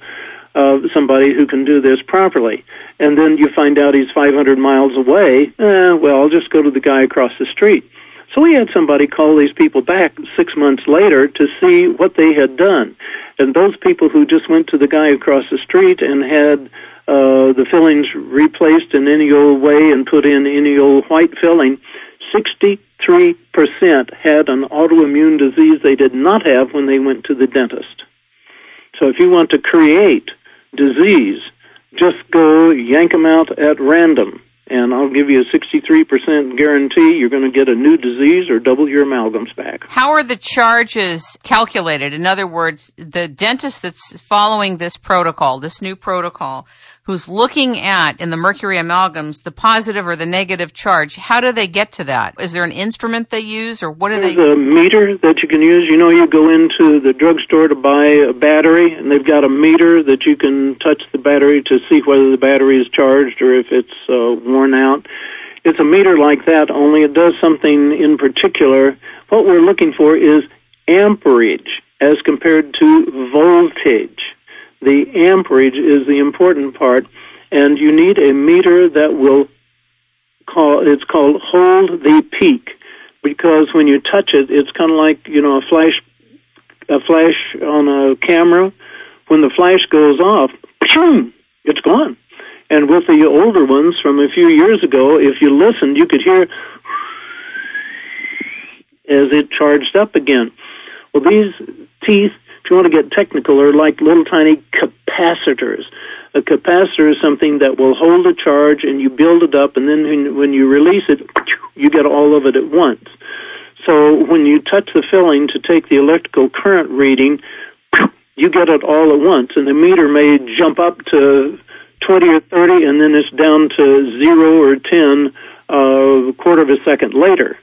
of somebody who can do this properly. And then you find out he's 500 miles away. Eh, well, I'll just go to the guy across the street. So we had somebody call these people back six months later to see what they had done. And those people who just went to the guy across the street and had uh, the fillings replaced in any old way and put in any old white filling, 63% had an autoimmune disease they did not have when they went to the dentist. So if you want to create disease, just go yank them out at random and I'll give you a 63% guarantee you're going to get a new disease or double your amalgams back. How are the charges calculated? In other words, the dentist that's following this protocol, this new protocol, who's looking at in the mercury amalgams the positive or the negative charge, how do they get to that? Is there an instrument they use or what are There's they? a meter that you can use. You know, you go into the drugstore to buy a battery and they've got a meter that you can touch the battery to see whether the battery is charged or if it's uh, worn out. It's a meter like that, only it does something in particular. What we're looking for is amperage as compared to voltage the amperage is the important part, and you need a meter that will call. It's called hold the peak, because when you touch it, it's kind of like you know a flash, a flash on a camera. When the flash goes off, it's gone. And with the older ones from a few years ago, if you listened, you could hear as it charged up again. Well, these teeth if you want to get technical, are like little tiny capacitors. A capacitor is something that will hold a charge and you build it up, and then when you release it, you get all of it at once. So when you touch the filling to take the electrical current reading, you get it all at once, and the meter may jump up to 20 or 30, and then it's down to 0 or 10 uh, a quarter of a second later.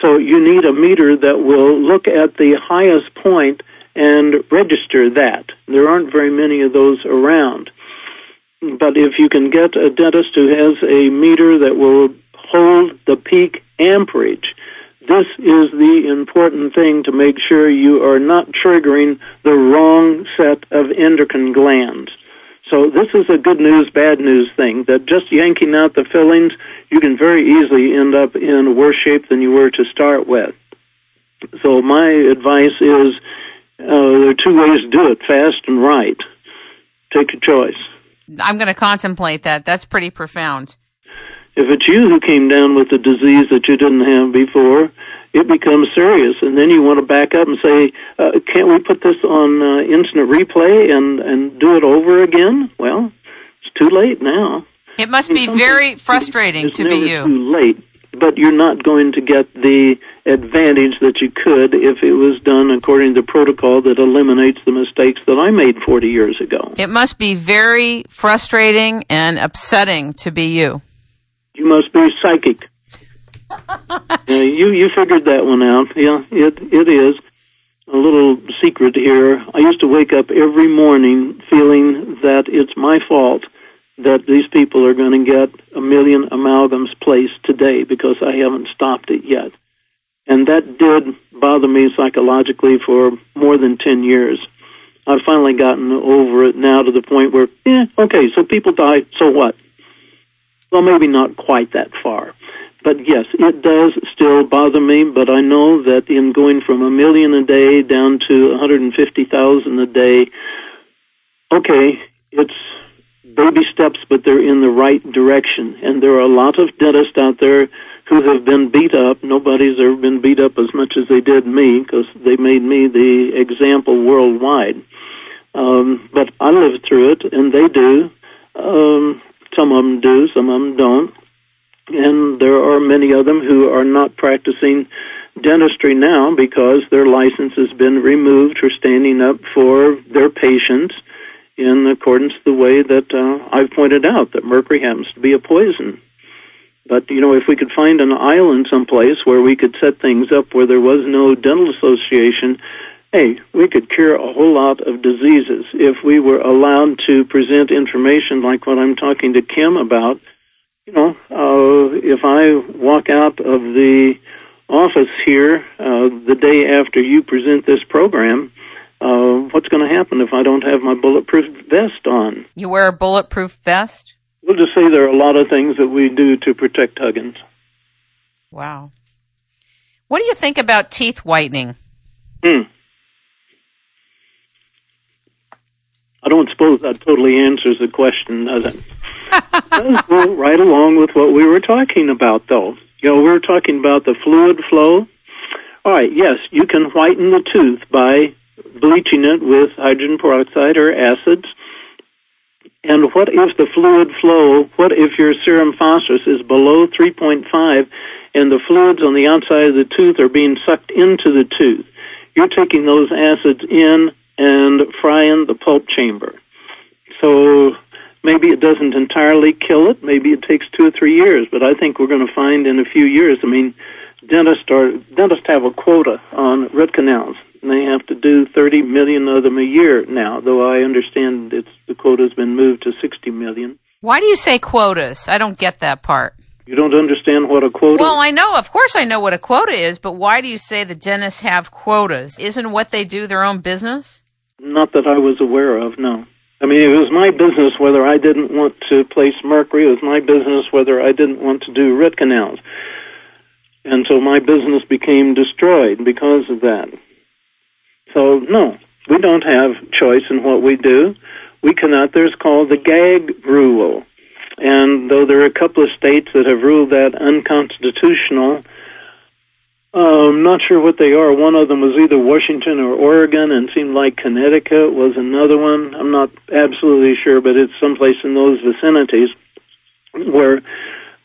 So you need a meter that will look at the highest point and register that. There aren't very many of those around. But if you can get a dentist who has a meter that will hold the peak amperage, this is the important thing to make sure you are not triggering the wrong set of endocrine glands. So this is a good news, bad news thing that just yanking out the fillings, you can very easily end up in worse shape than you were to start with. So my advice is uh, there are two ways to do it fast and right. Take your choice. I'm going to contemplate that. That's pretty profound. If it's you who came down with a disease that you didn't have before, it becomes serious, and then you want to back up and say, uh, "Can't we put this on uh, instant replay and and do it over again?" Well, it's too late now. It must be very frustrating to be you. Too late, but you're not going to get the advantage that you could if it was done according to protocol that eliminates the mistakes that I made 40 years ago. It must be very frustrating and upsetting to be you. You must be psychic. yeah, you you figured that one out. Yeah, it it is a little secret here. I used to wake up every morning feeling that it's my fault that these people are going to get a million amalgams placed today because I haven't stopped it yet. And that did bother me psychologically for more than 10 years. I've finally gotten over it now to the point where, yeah, okay, so people die, so what? Well, maybe not quite that far. But yes, it does still bother me, but I know that in going from a million a day down to 150,000 a day, okay, it's baby steps, but they're in the right direction. And there are a lot of dentists out there who have been beat up. Nobody's ever been beat up as much as they did me because they made me the example worldwide. Um, but I lived through it, and they do. Um, some of them do, some of them don't. And there are many of them who are not practicing dentistry now because their license has been removed for standing up for their patients in accordance the way that uh, I've pointed out that mercury happens to be a poison. But you know, if we could find an island someplace where we could set things up where there was no dental association, hey, we could cure a whole lot of diseases if we were allowed to present information like what I'm talking to Kim about. You know, uh, if I walk out of the office here uh, the day after you present this program, uh, what's going to happen if I don't have my bulletproof vest on? You wear a bulletproof vest? We'll just say there are a lot of things that we do to protect Huggins. Wow. What do you think about teeth whitening? Hmm. I don't suppose that totally answers the question, does it? does go right along with what we were talking about, though. You know, we were talking about the fluid flow. All right, yes, you can whiten the tooth by bleaching it with hydrogen peroxide or acids. And what if the fluid flow, what if your serum phosphorus is below 3.5 and the fluids on the outside of the tooth are being sucked into the tooth? You're taking those acids in and frying the pulp chamber. So maybe it doesn't entirely kill it. Maybe it takes two or three years, but I think we're going to find in a few years. I mean, dentists are dentists have a quota on root canals. And they have to do 30 million of them a year now, though I understand it's the quota's been moved to 60 million. Why do you say quotas? I don't get that part. You don't understand what a quota is? Well, I know, of course I know what a quota is, but why do you say the dentists have quotas? Isn't what they do their own business? Not that I was aware of, no. I mean, it was my business whether I didn't want to place mercury. It was my business whether I didn't want to do root canals. And so my business became destroyed because of that. So, no, we don't have choice in what we do. We cannot, there's called the gag rule. And though there are a couple of states that have ruled that unconstitutional, I'm not sure what they are. One of them was either Washington or Oregon, and seemed like Connecticut was another one. I'm not absolutely sure, but it's someplace in those vicinities where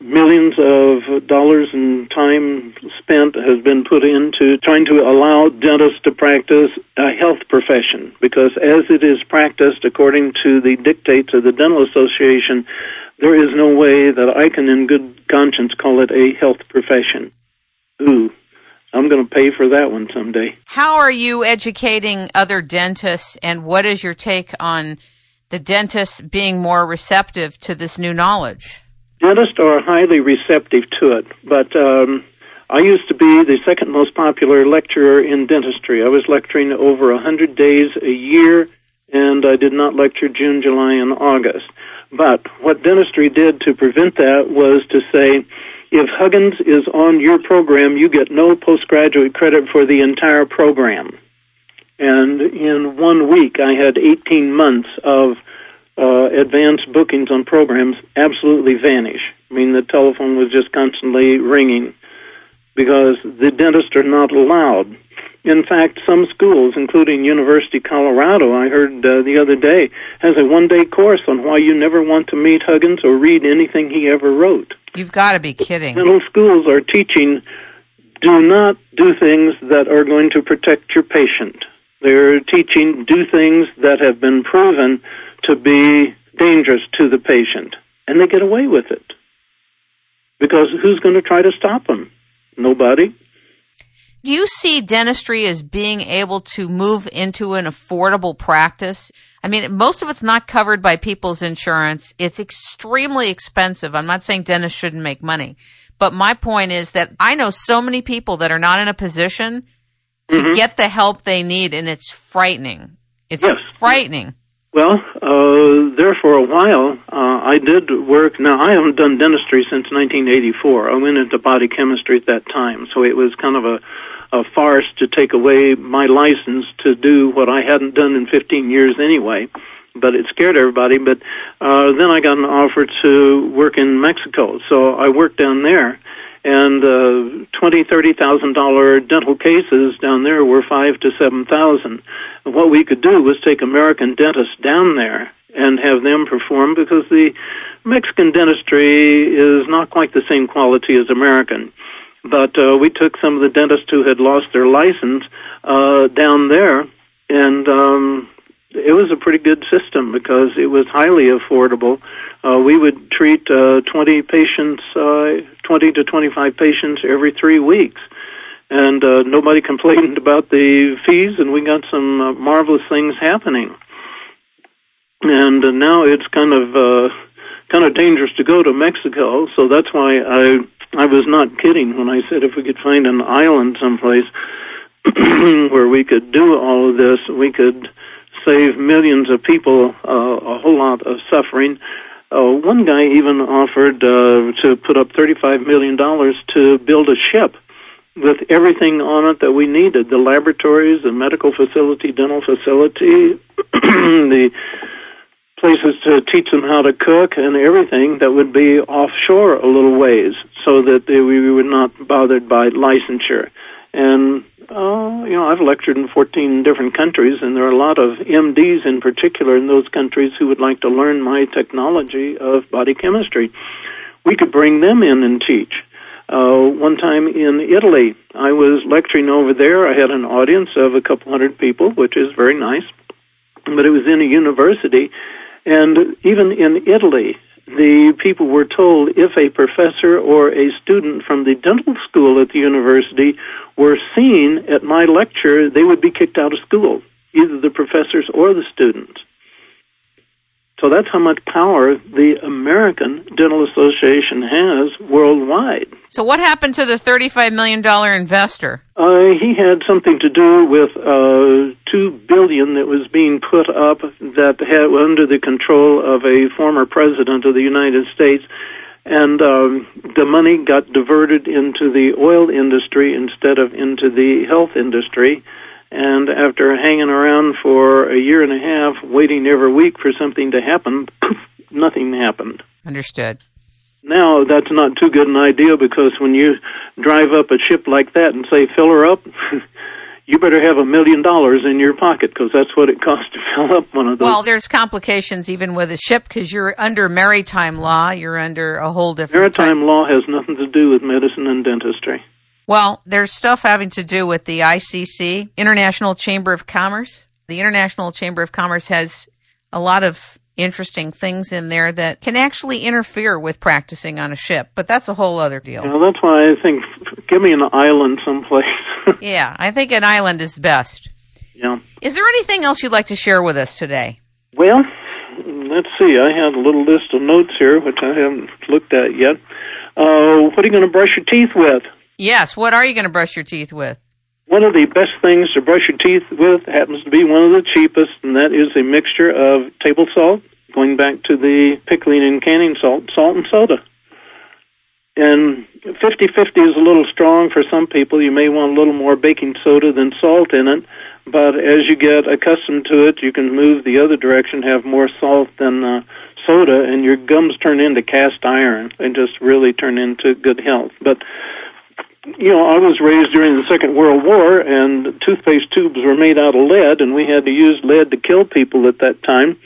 millions of dollars and time spent has been put into trying to allow dentists to practice a health profession because as it is practiced according to the dictates of the dental association there is no way that I can in good conscience call it a health profession ooh I'm going to pay for that one someday. How are you educating other dentists, and what is your take on the dentists being more receptive to this new knowledge? Dentists are highly receptive to it, but um, I used to be the second most popular lecturer in dentistry. I was lecturing over a hundred days a year, and I did not lecture June, July, and August. But what dentistry did to prevent that was to say, if Huggins is on your program, you get no postgraduate credit for the entire program. And in one week, I had 18 months of uh, advanced bookings on programs absolutely vanish. I mean, the telephone was just constantly ringing because the dentists are not allowed. In fact, some schools, including University of Colorado, I heard uh, the other day, has a one-day course on why you never want to meet Huggins or read anything he ever wrote. You've got to be kidding. Dental schools are teaching do not do things that are going to protect your patient. They're teaching do things that have been proven to be dangerous to the patient. And they get away with it. Because who's going to try to stop them? Nobody. Do you see dentistry as being able to move into an affordable practice? I mean, most of it's not covered by people's insurance. It's extremely expensive. I'm not saying dentists shouldn't make money, but my point is that I know so many people that are not in a position to mm-hmm. get the help they need, and it's frightening. It's yes. frightening. Well, uh, there for a while, uh, I did work. Now, I haven't done dentistry since 1984. I went into body chemistry at that time, so it was kind of a a farce to take away my license to do what I hadn't done in 15 years anyway. But it scared everybody. But uh, then I got an offer to work in Mexico, so I worked down there. And uh, twenty, thirty thousand dollar dental cases down there were five to seven thousand. What we could do was take American dentists down there and have them perform because the Mexican dentistry is not quite the same quality as American. But uh, we took some of the dentists who had lost their license uh, down there, and um, it was a pretty good system because it was highly affordable. Uh, we would treat uh, 20 patients, uh, 20 to 25 patients every three weeks. And uh, nobody complained about the fees, and we got some uh, marvelous things happening. And uh, now it's kind of uh, kind of dangerous to go to Mexico, so that's why I I was not kidding when I said if we could find an island someplace where we could do all of this, we could save millions of people uh, a whole lot of suffering. Uh, one guy even offered uh, to put up $35 million to build a ship with everything on it that we needed the laboratories, the medical facility, dental facility, the places to teach them how to cook and everything that would be offshore a little ways so that they, we were not bothered by licensure. And, uh, you know, I've lectured in 14 different countries, and there are a lot of MDs in particular in those countries who would like to learn my technology of body chemistry. We could bring them in and teach. Uh, one time in Italy, I was lecturing over there. I had an audience of a couple hundred people, which is very nice. But it was in a university, and even in Italy, the people were told if a professor or a student from the dental school at the university were seen at my lecture, they would be kicked out of school, either the professors or the students. So that's how much power the American Dental Association has worldwide. So what happened to the $35 million investor? Uh, he had something to do with uh, two billion that was being put up that had under the control of a former president of the United States, and um, the money got diverted into the oil industry instead of into the health industry and after hanging around for a year and a half, waiting every week for something to happen, nothing happened. Understood. Now, that's not too good an idea because when you drive up a ship like that and say, fill her up, you better have a million dollars in your pocket because that's what it costs to fill up one of those. Well, there's complications even with a ship because you're under maritime law. You're under a whole different. Maritime type. law has nothing to do with medicine and dentistry. Well, there's stuff having to do with the ICC, International Chamber of Commerce. The International Chamber of Commerce has a lot of interesting things in there that can actually interfere with practicing on a ship, but that's a whole other deal. Yeah, that's why I think give me an island someplace. yeah, I think an island is best. Yeah. Is there anything else you'd like to share with us today? Well, let's see. I have a little list of notes here, which I haven't looked at yet. Uh, what are you going to brush your teeth with? Yes. What are you going to brush your teeth with? One of the best things to brush your teeth with happens to be one of the cheapest, and that is a mixture of table salt, going back to the pickling and canning salt, salt and soda. And 50 50 is a little strong for some people. You may want a little more baking soda than salt in it, but as you get accustomed to it, you can move the other direction, have more salt than uh, soda, and your gums turn into cast iron and just really turn into good health. But you know, I was raised during the Second World War, and toothpaste tubes were made out of lead, and we had to use lead to kill people at that time.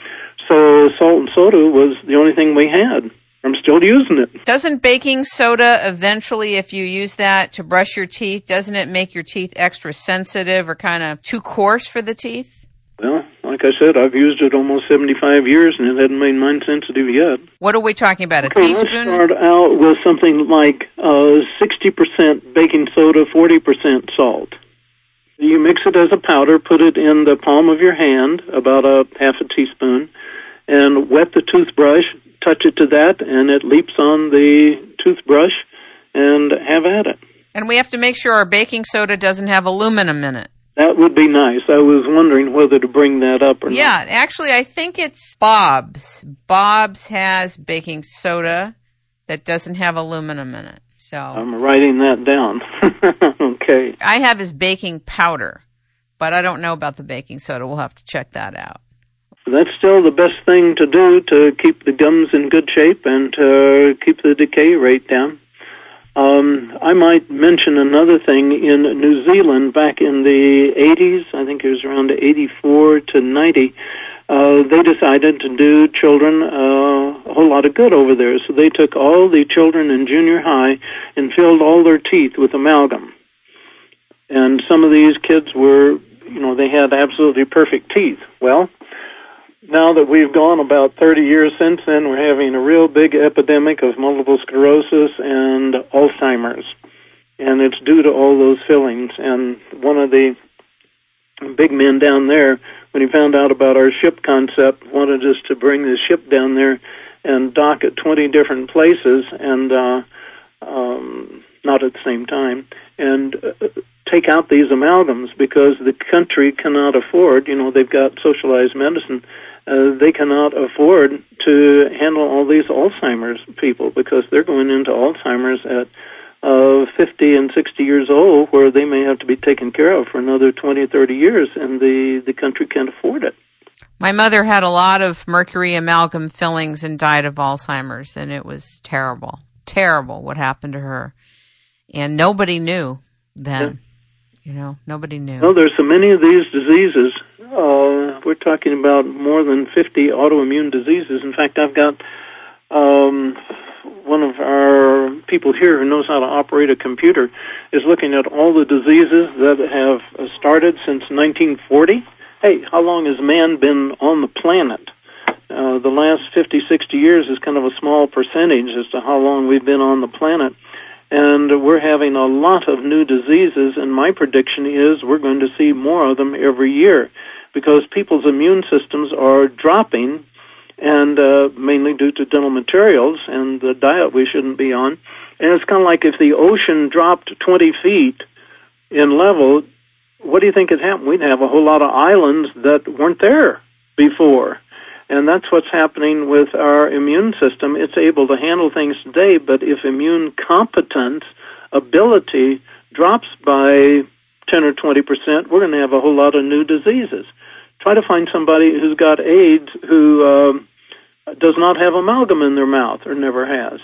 So salt and soda was the only thing we had. I'm still using it. Doesn't baking soda eventually, if you use that to brush your teeth, doesn't it make your teeth extra sensitive or kind of too coarse for the teeth? Well, like I said, I've used it almost 75 years and it hasn't made mine sensitive yet. What are we talking about? A okay, teaspoon? Let's start out with something like uh, 60% baking soda, 40% salt. You mix it as a powder, put it in the palm of your hand, about a half a teaspoon, and wet the toothbrush, touch it to that, and it leaps on the toothbrush, and have at it. And we have to make sure our baking soda doesn't have aluminum in it. That would be nice. I was wondering whether to bring that up or Yeah, not. Yeah, actually, I think it's Bob's. Bob's has baking soda that doesn't have aluminum in it. So I'm writing that down. okay. I have his baking powder, but I don't know about the baking soda. We'll have to check that out. That's still the best thing to do to keep the gums in good shape and to keep the decay rate down. Um, I might mention another thing in New Zealand back in the 80s, I think it was around 84 to 90. Uh, they decided to do children uh, a whole lot of good over there. So they took all the children in junior high and filled all their teeth with amalgam. And some of these kids were, you know, they had absolutely perfect teeth. Well, now that we've gone about 30 years since then, we're having a real big epidemic of multiple sclerosis and Alzheimer's. And it's due to all those fillings. And one of the big men down there, when he found out about our ship concept, wanted us to bring the ship down there and dock at 20 different places and, uh, um, not at the same time, and uh, take out these amalgams because the country cannot afford, you know, they've got socialized medicine uh, they cannot afford to handle all these Alzheimer's people because they're going into Alzheimer's at uh, 50 and 60 years old where they may have to be taken care of for another 20 or 30 years and the, the country can't afford it. My mother had a lot of mercury amalgam fillings and died of Alzheimer's, and it was terrible. Terrible what happened to her. And nobody knew then. Yeah. You know, nobody knew. Well, there's so many of these diseases uh, we're talking about more than 50 autoimmune diseases. In fact, I've got um, one of our people here who knows how to operate a computer is looking at all the diseases that have started since 1940. Hey, how long has man been on the planet? Uh, the last 50, 60 years is kind of a small percentage as to how long we've been on the planet. And we're having a lot of new diseases, and my prediction is we're going to see more of them every year because people's immune systems are dropping, and uh, mainly due to dental materials and the diet we shouldn't be on. And it's kind of like if the ocean dropped 20 feet in level, what do you think would happen? We'd have a whole lot of islands that weren't there before. And that's what's happening with our immune system. It's able to handle things today, but if immune competence, ability drops by 10 or 20 percent, we're going to have a whole lot of new diseases try to find somebody who's got AIDS who uh, does not have amalgam in their mouth or never has.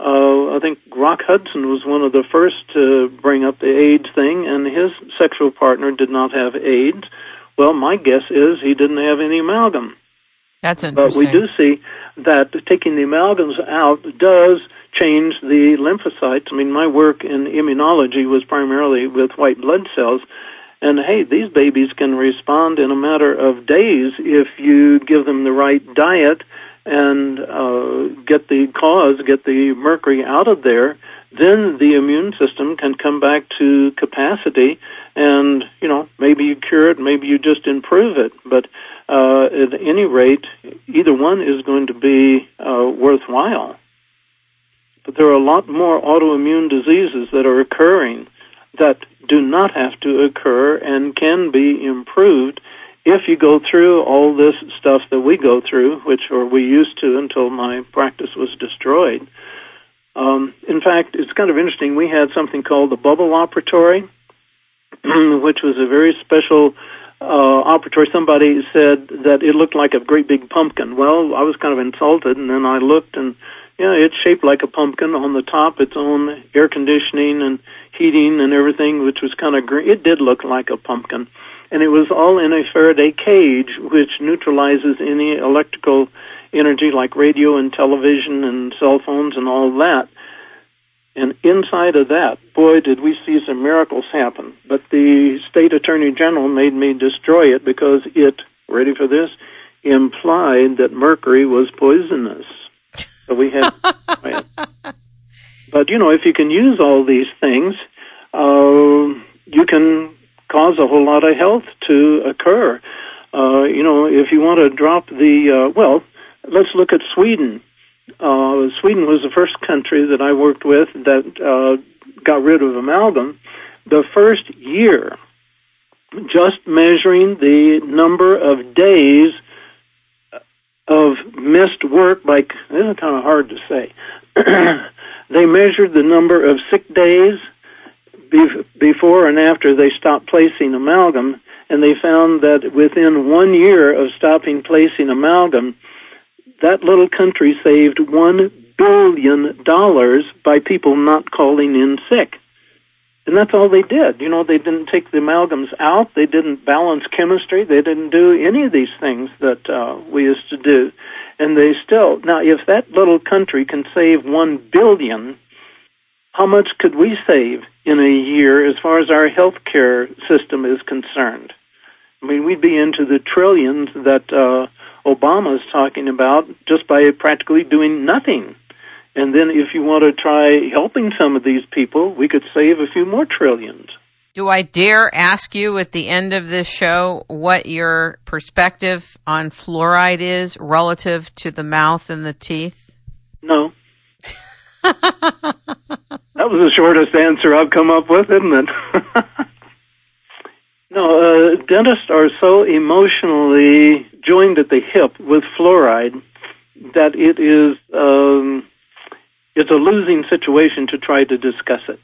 Uh, I think Rock Hudson was one of the first to bring up the AIDS thing, and his sexual partner did not have AIDS. Well, my guess is he didn't have any amalgam. That's interesting. But we do see that taking the amalgams out does change the lymphocytes. I mean, my work in immunology was primarily with white blood cells, and hey, these babies can respond in a matter of days if you give them the right diet and uh, get the cause, get the mercury out of there. Then the immune system can come back to capacity, and you know maybe you cure it, maybe you just improve it. But uh, at any rate, either one is going to be uh, worthwhile. But there are a lot more autoimmune diseases that are occurring that do not have to occur and can be improved if you go through all this stuff that we go through, which or we used to until my practice was destroyed. Um, in fact, it's kind of interesting. We had something called the bubble operatory, which was a very special uh, operatory. Somebody said that it looked like a great big pumpkin. Well, I was kind of insulted, and then I looked, and yeah, it's shaped like a pumpkin. On the top, its own air conditioning and heating and everything, which was kind of green. It did look like a pumpkin. And it was all in a Faraday cage, which neutralizes any electrical energy like radio and television and cell phones and all that. And inside of that, boy, did we see some miracles happen. But the state attorney general made me destroy it because it, ready for this, implied that mercury was poisonous. So we had. but you know, if you can use all these things, uh, you can cause a whole lot of health to occur. Uh, you know, if you want to drop the uh, well, let's look at Sweden. Uh, Sweden was the first country that I worked with that uh, got rid of amalgam. The first year, just measuring the number of days of missed work by this is kind of hard to say. they measured the number of sick days before and after they stopped placing amalgam, and they found that within one year of stopping placing amalgam, that little country saved one billion dollars by people not calling in sick. And that's all they did. You know, they didn't take the amalgams out. They didn't balance chemistry. They didn't do any of these things that uh, we used to do. And they still, now if that little country can save one billion, how much could we save in a year as far as our health care system is concerned? I mean, we'd be into the trillions that uh, Obama is talking about just by practically doing nothing. And then if you want to try helping some of these people, we could save a few more trillions. Do I dare ask you at the end of this show what your perspective on fluoride is relative to the mouth and the teeth? No. that was the shortest answer I've come up with, isn't it? no, uh, dentists are so emotionally joined at the hip with fluoride that it is um, it's a losing situation to try to discuss it.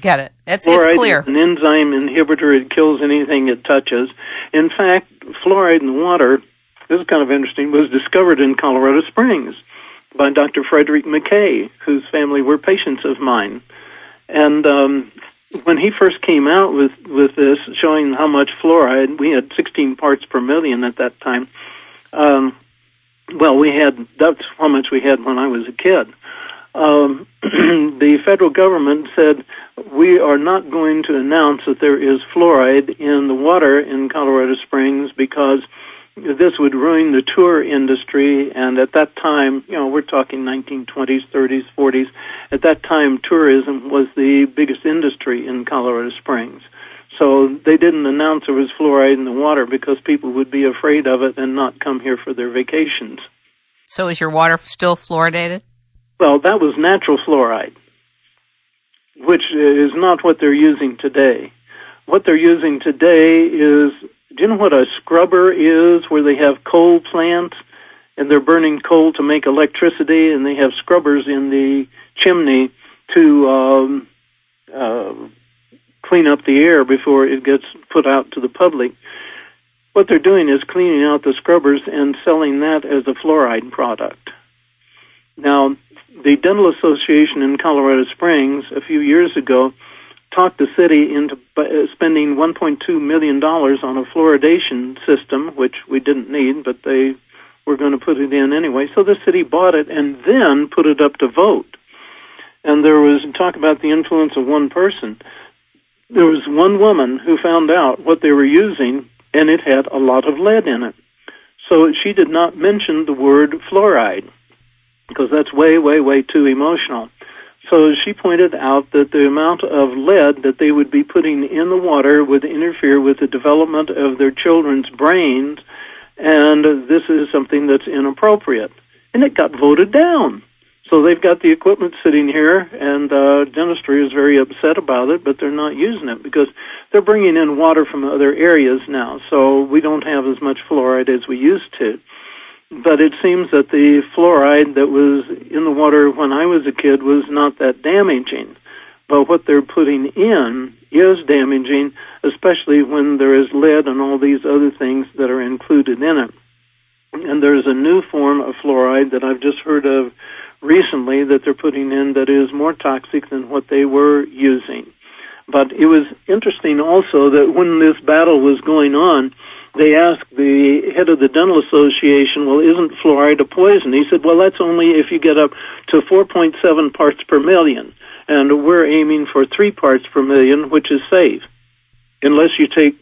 Get it. It's, fluoride it's clear. Is an enzyme inhibitor. It kills anything it touches. In fact, fluoride in water, this is kind of interesting, was discovered in Colorado Springs by Dr. Frederick McKay, whose family were patients of mine. And um, when he first came out with, with this, showing how much fluoride, we had 16 parts per million at that time. Um, well, we had, that's how much we had when I was a kid um, the federal government said we are not going to announce that there is fluoride in the water in Colorado Springs because this would ruin the tour industry. And at that time, you know, we're talking 1920s, 30s, 40s. At that time, tourism was the biggest industry in Colorado Springs. So they didn't announce there was fluoride in the water because people would be afraid of it and not come here for their vacations. So is your water still fluoridated? Well, that was natural fluoride, which is not what they're using today. What they're using today is, do you know what a scrubber is, where they have coal plants and they're burning coal to make electricity, and they have scrubbers in the chimney to um, uh, clean up the air before it gets put out to the public. What they're doing is cleaning out the scrubbers and selling that as a fluoride product. Now, the Dental Association in Colorado Springs a few years ago talked the city into uh, spending 1.2 million dollars on a fluoridation system, which we didn't need, but they were going to put it in anyway. So the city bought it and then put it up to vote. And there was talk about the influence of one person. There was one woman who found out what they were using, and it had a lot of lead in it. So she did not mention the word fluoride because that's way, way, way too emotional. So she pointed out that the amount of lead that they would be putting in the water would interfere with the development of their children's brains, and this is something that's inappropriate. And it got voted down. So they've got the equipment sitting here, and uh, dentistry is very upset about it, but they're not using it because they're bringing in water from other areas now. So we don't have as much fluoride as we used to but it seems that the fluoride that was in the water when I was a kid was not that damaging. But what they're putting in is damaging, especially when there is lead and all these other things that are included in it. And there's a new form of fluoride that I've just heard of recently that they're putting in that is more toxic than what they were using. But it was interesting also that when this battle was going on, they asked the head of the dental association, well, isn't fluoride a poison? He said, well, that's only if you get up to 4.7 parts per million. And we're aiming for three parts per million, which is safe. Unless you take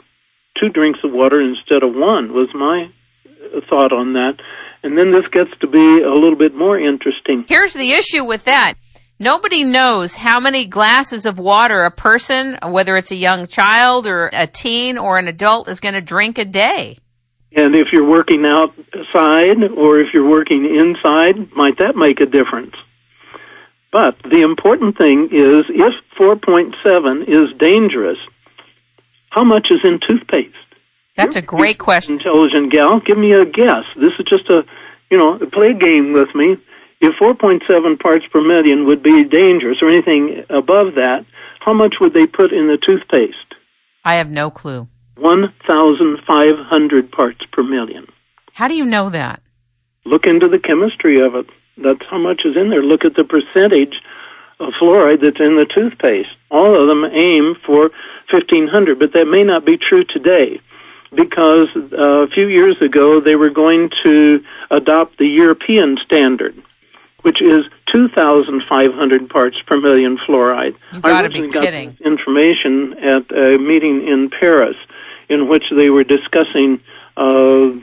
two drinks of water instead of one, was my thought on that. And then this gets to be a little bit more interesting. Here's the issue with that. Nobody knows how many glasses of water a person, whether it's a young child or a teen or an adult, is going to drink a day. And if you're working outside or if you're working inside, might that make a difference? But the important thing is if 4.7 is dangerous, how much is in toothpaste? That's you're, a great question. Intelligent gal, give me a guess. This is just a, you know, play a game with me if 4.7 parts per million would be dangerous or anything above that, how much would they put in the toothpaste? I have no clue. 1,500 parts per million. How do you know that? Look into the chemistry of it. That's how much is in there. Look at the percentage of fluoride that's in the toothpaste. All of them aim for 1500, but that may not be true today because uh, a few years ago they were going to adopt the European standard, which is 2,500 parts per million fluoride. You I originally be got kidding. this information at a meeting in Paris in which they were discussing uh,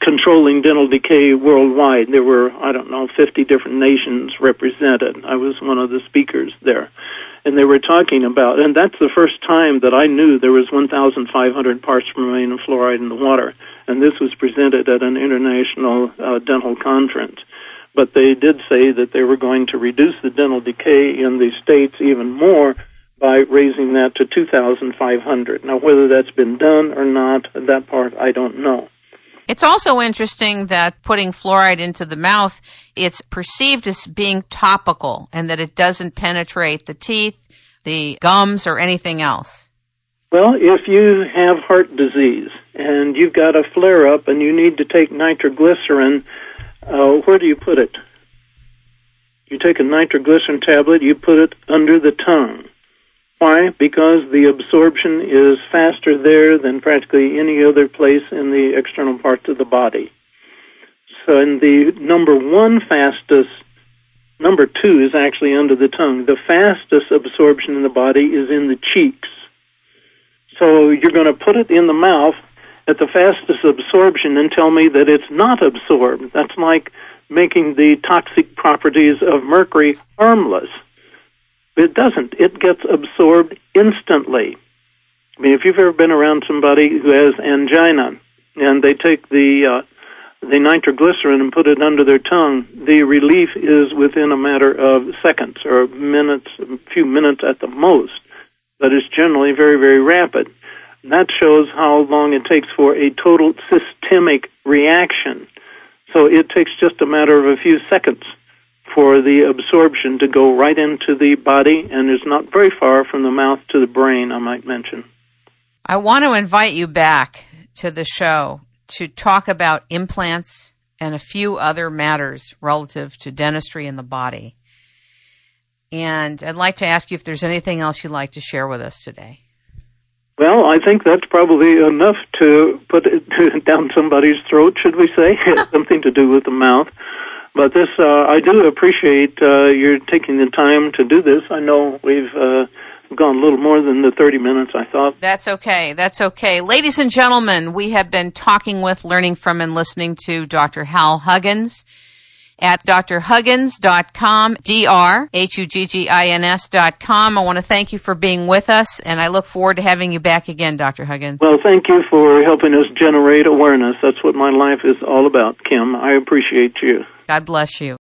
controlling dental decay worldwide. There were, I don't know, 50 different nations represented. I was one of the speakers there. And they were talking about, and that's the first time that I knew there was 1,500 parts per million of fluoride in the water. And this was presented at an international uh, dental conference. But they did say that they were going to reduce the dental decay in the states even more by raising that to 2,500. Now, whether that's been done or not, that part I don't know. It's also interesting that putting fluoride into the mouth, it's perceived as being topical and that it doesn't penetrate the teeth, the gums, or anything else. Well, if you have heart disease and you've got a flare up and you need to take nitroglycerin, uh, where do you put it? You take a nitroglycerin tablet, you put it under the tongue. Why? Because the absorption is faster there than practically any other place in the external parts of the body. So, in the number one fastest, number two is actually under the tongue. The fastest absorption in the body is in the cheeks. So, you're going to put it in the mouth at the fastest absorption and tell me that it's not absorbed. That's like making the toxic properties of mercury harmless. It doesn't. It gets absorbed instantly. I mean, if you've ever been around somebody who has angina and they take the uh, the nitroglycerin and put it under their tongue, the relief is within a matter of seconds or minutes, a few minutes at the most. But it's generally very, very rapid. That shows how long it takes for a total systemic reaction. So it takes just a matter of a few seconds for the absorption to go right into the body and is not very far from the mouth to the brain, I might mention. I want to invite you back to the show to talk about implants and a few other matters relative to dentistry in the body. And I'd like to ask you if there's anything else you'd like to share with us today. Well, I think that's probably enough to put it down somebody's throat, should we say? Something to do with the mouth. But this, uh, I do appreciate uh, your taking the time to do this. I know we've uh, gone a little more than the 30 minutes I thought. That's okay. That's okay. Ladies and gentlemen, we have been talking with, learning from, and listening to Dr. Hal Huggins at drhuggins.com, D-R-H-U-G-G-I-N-S dot com. I want to thank you for being with us, and I look forward to having you back again, Dr. Huggins. Well, thank you for helping us generate awareness. That's what my life is all about, Kim. I appreciate you. God bless you.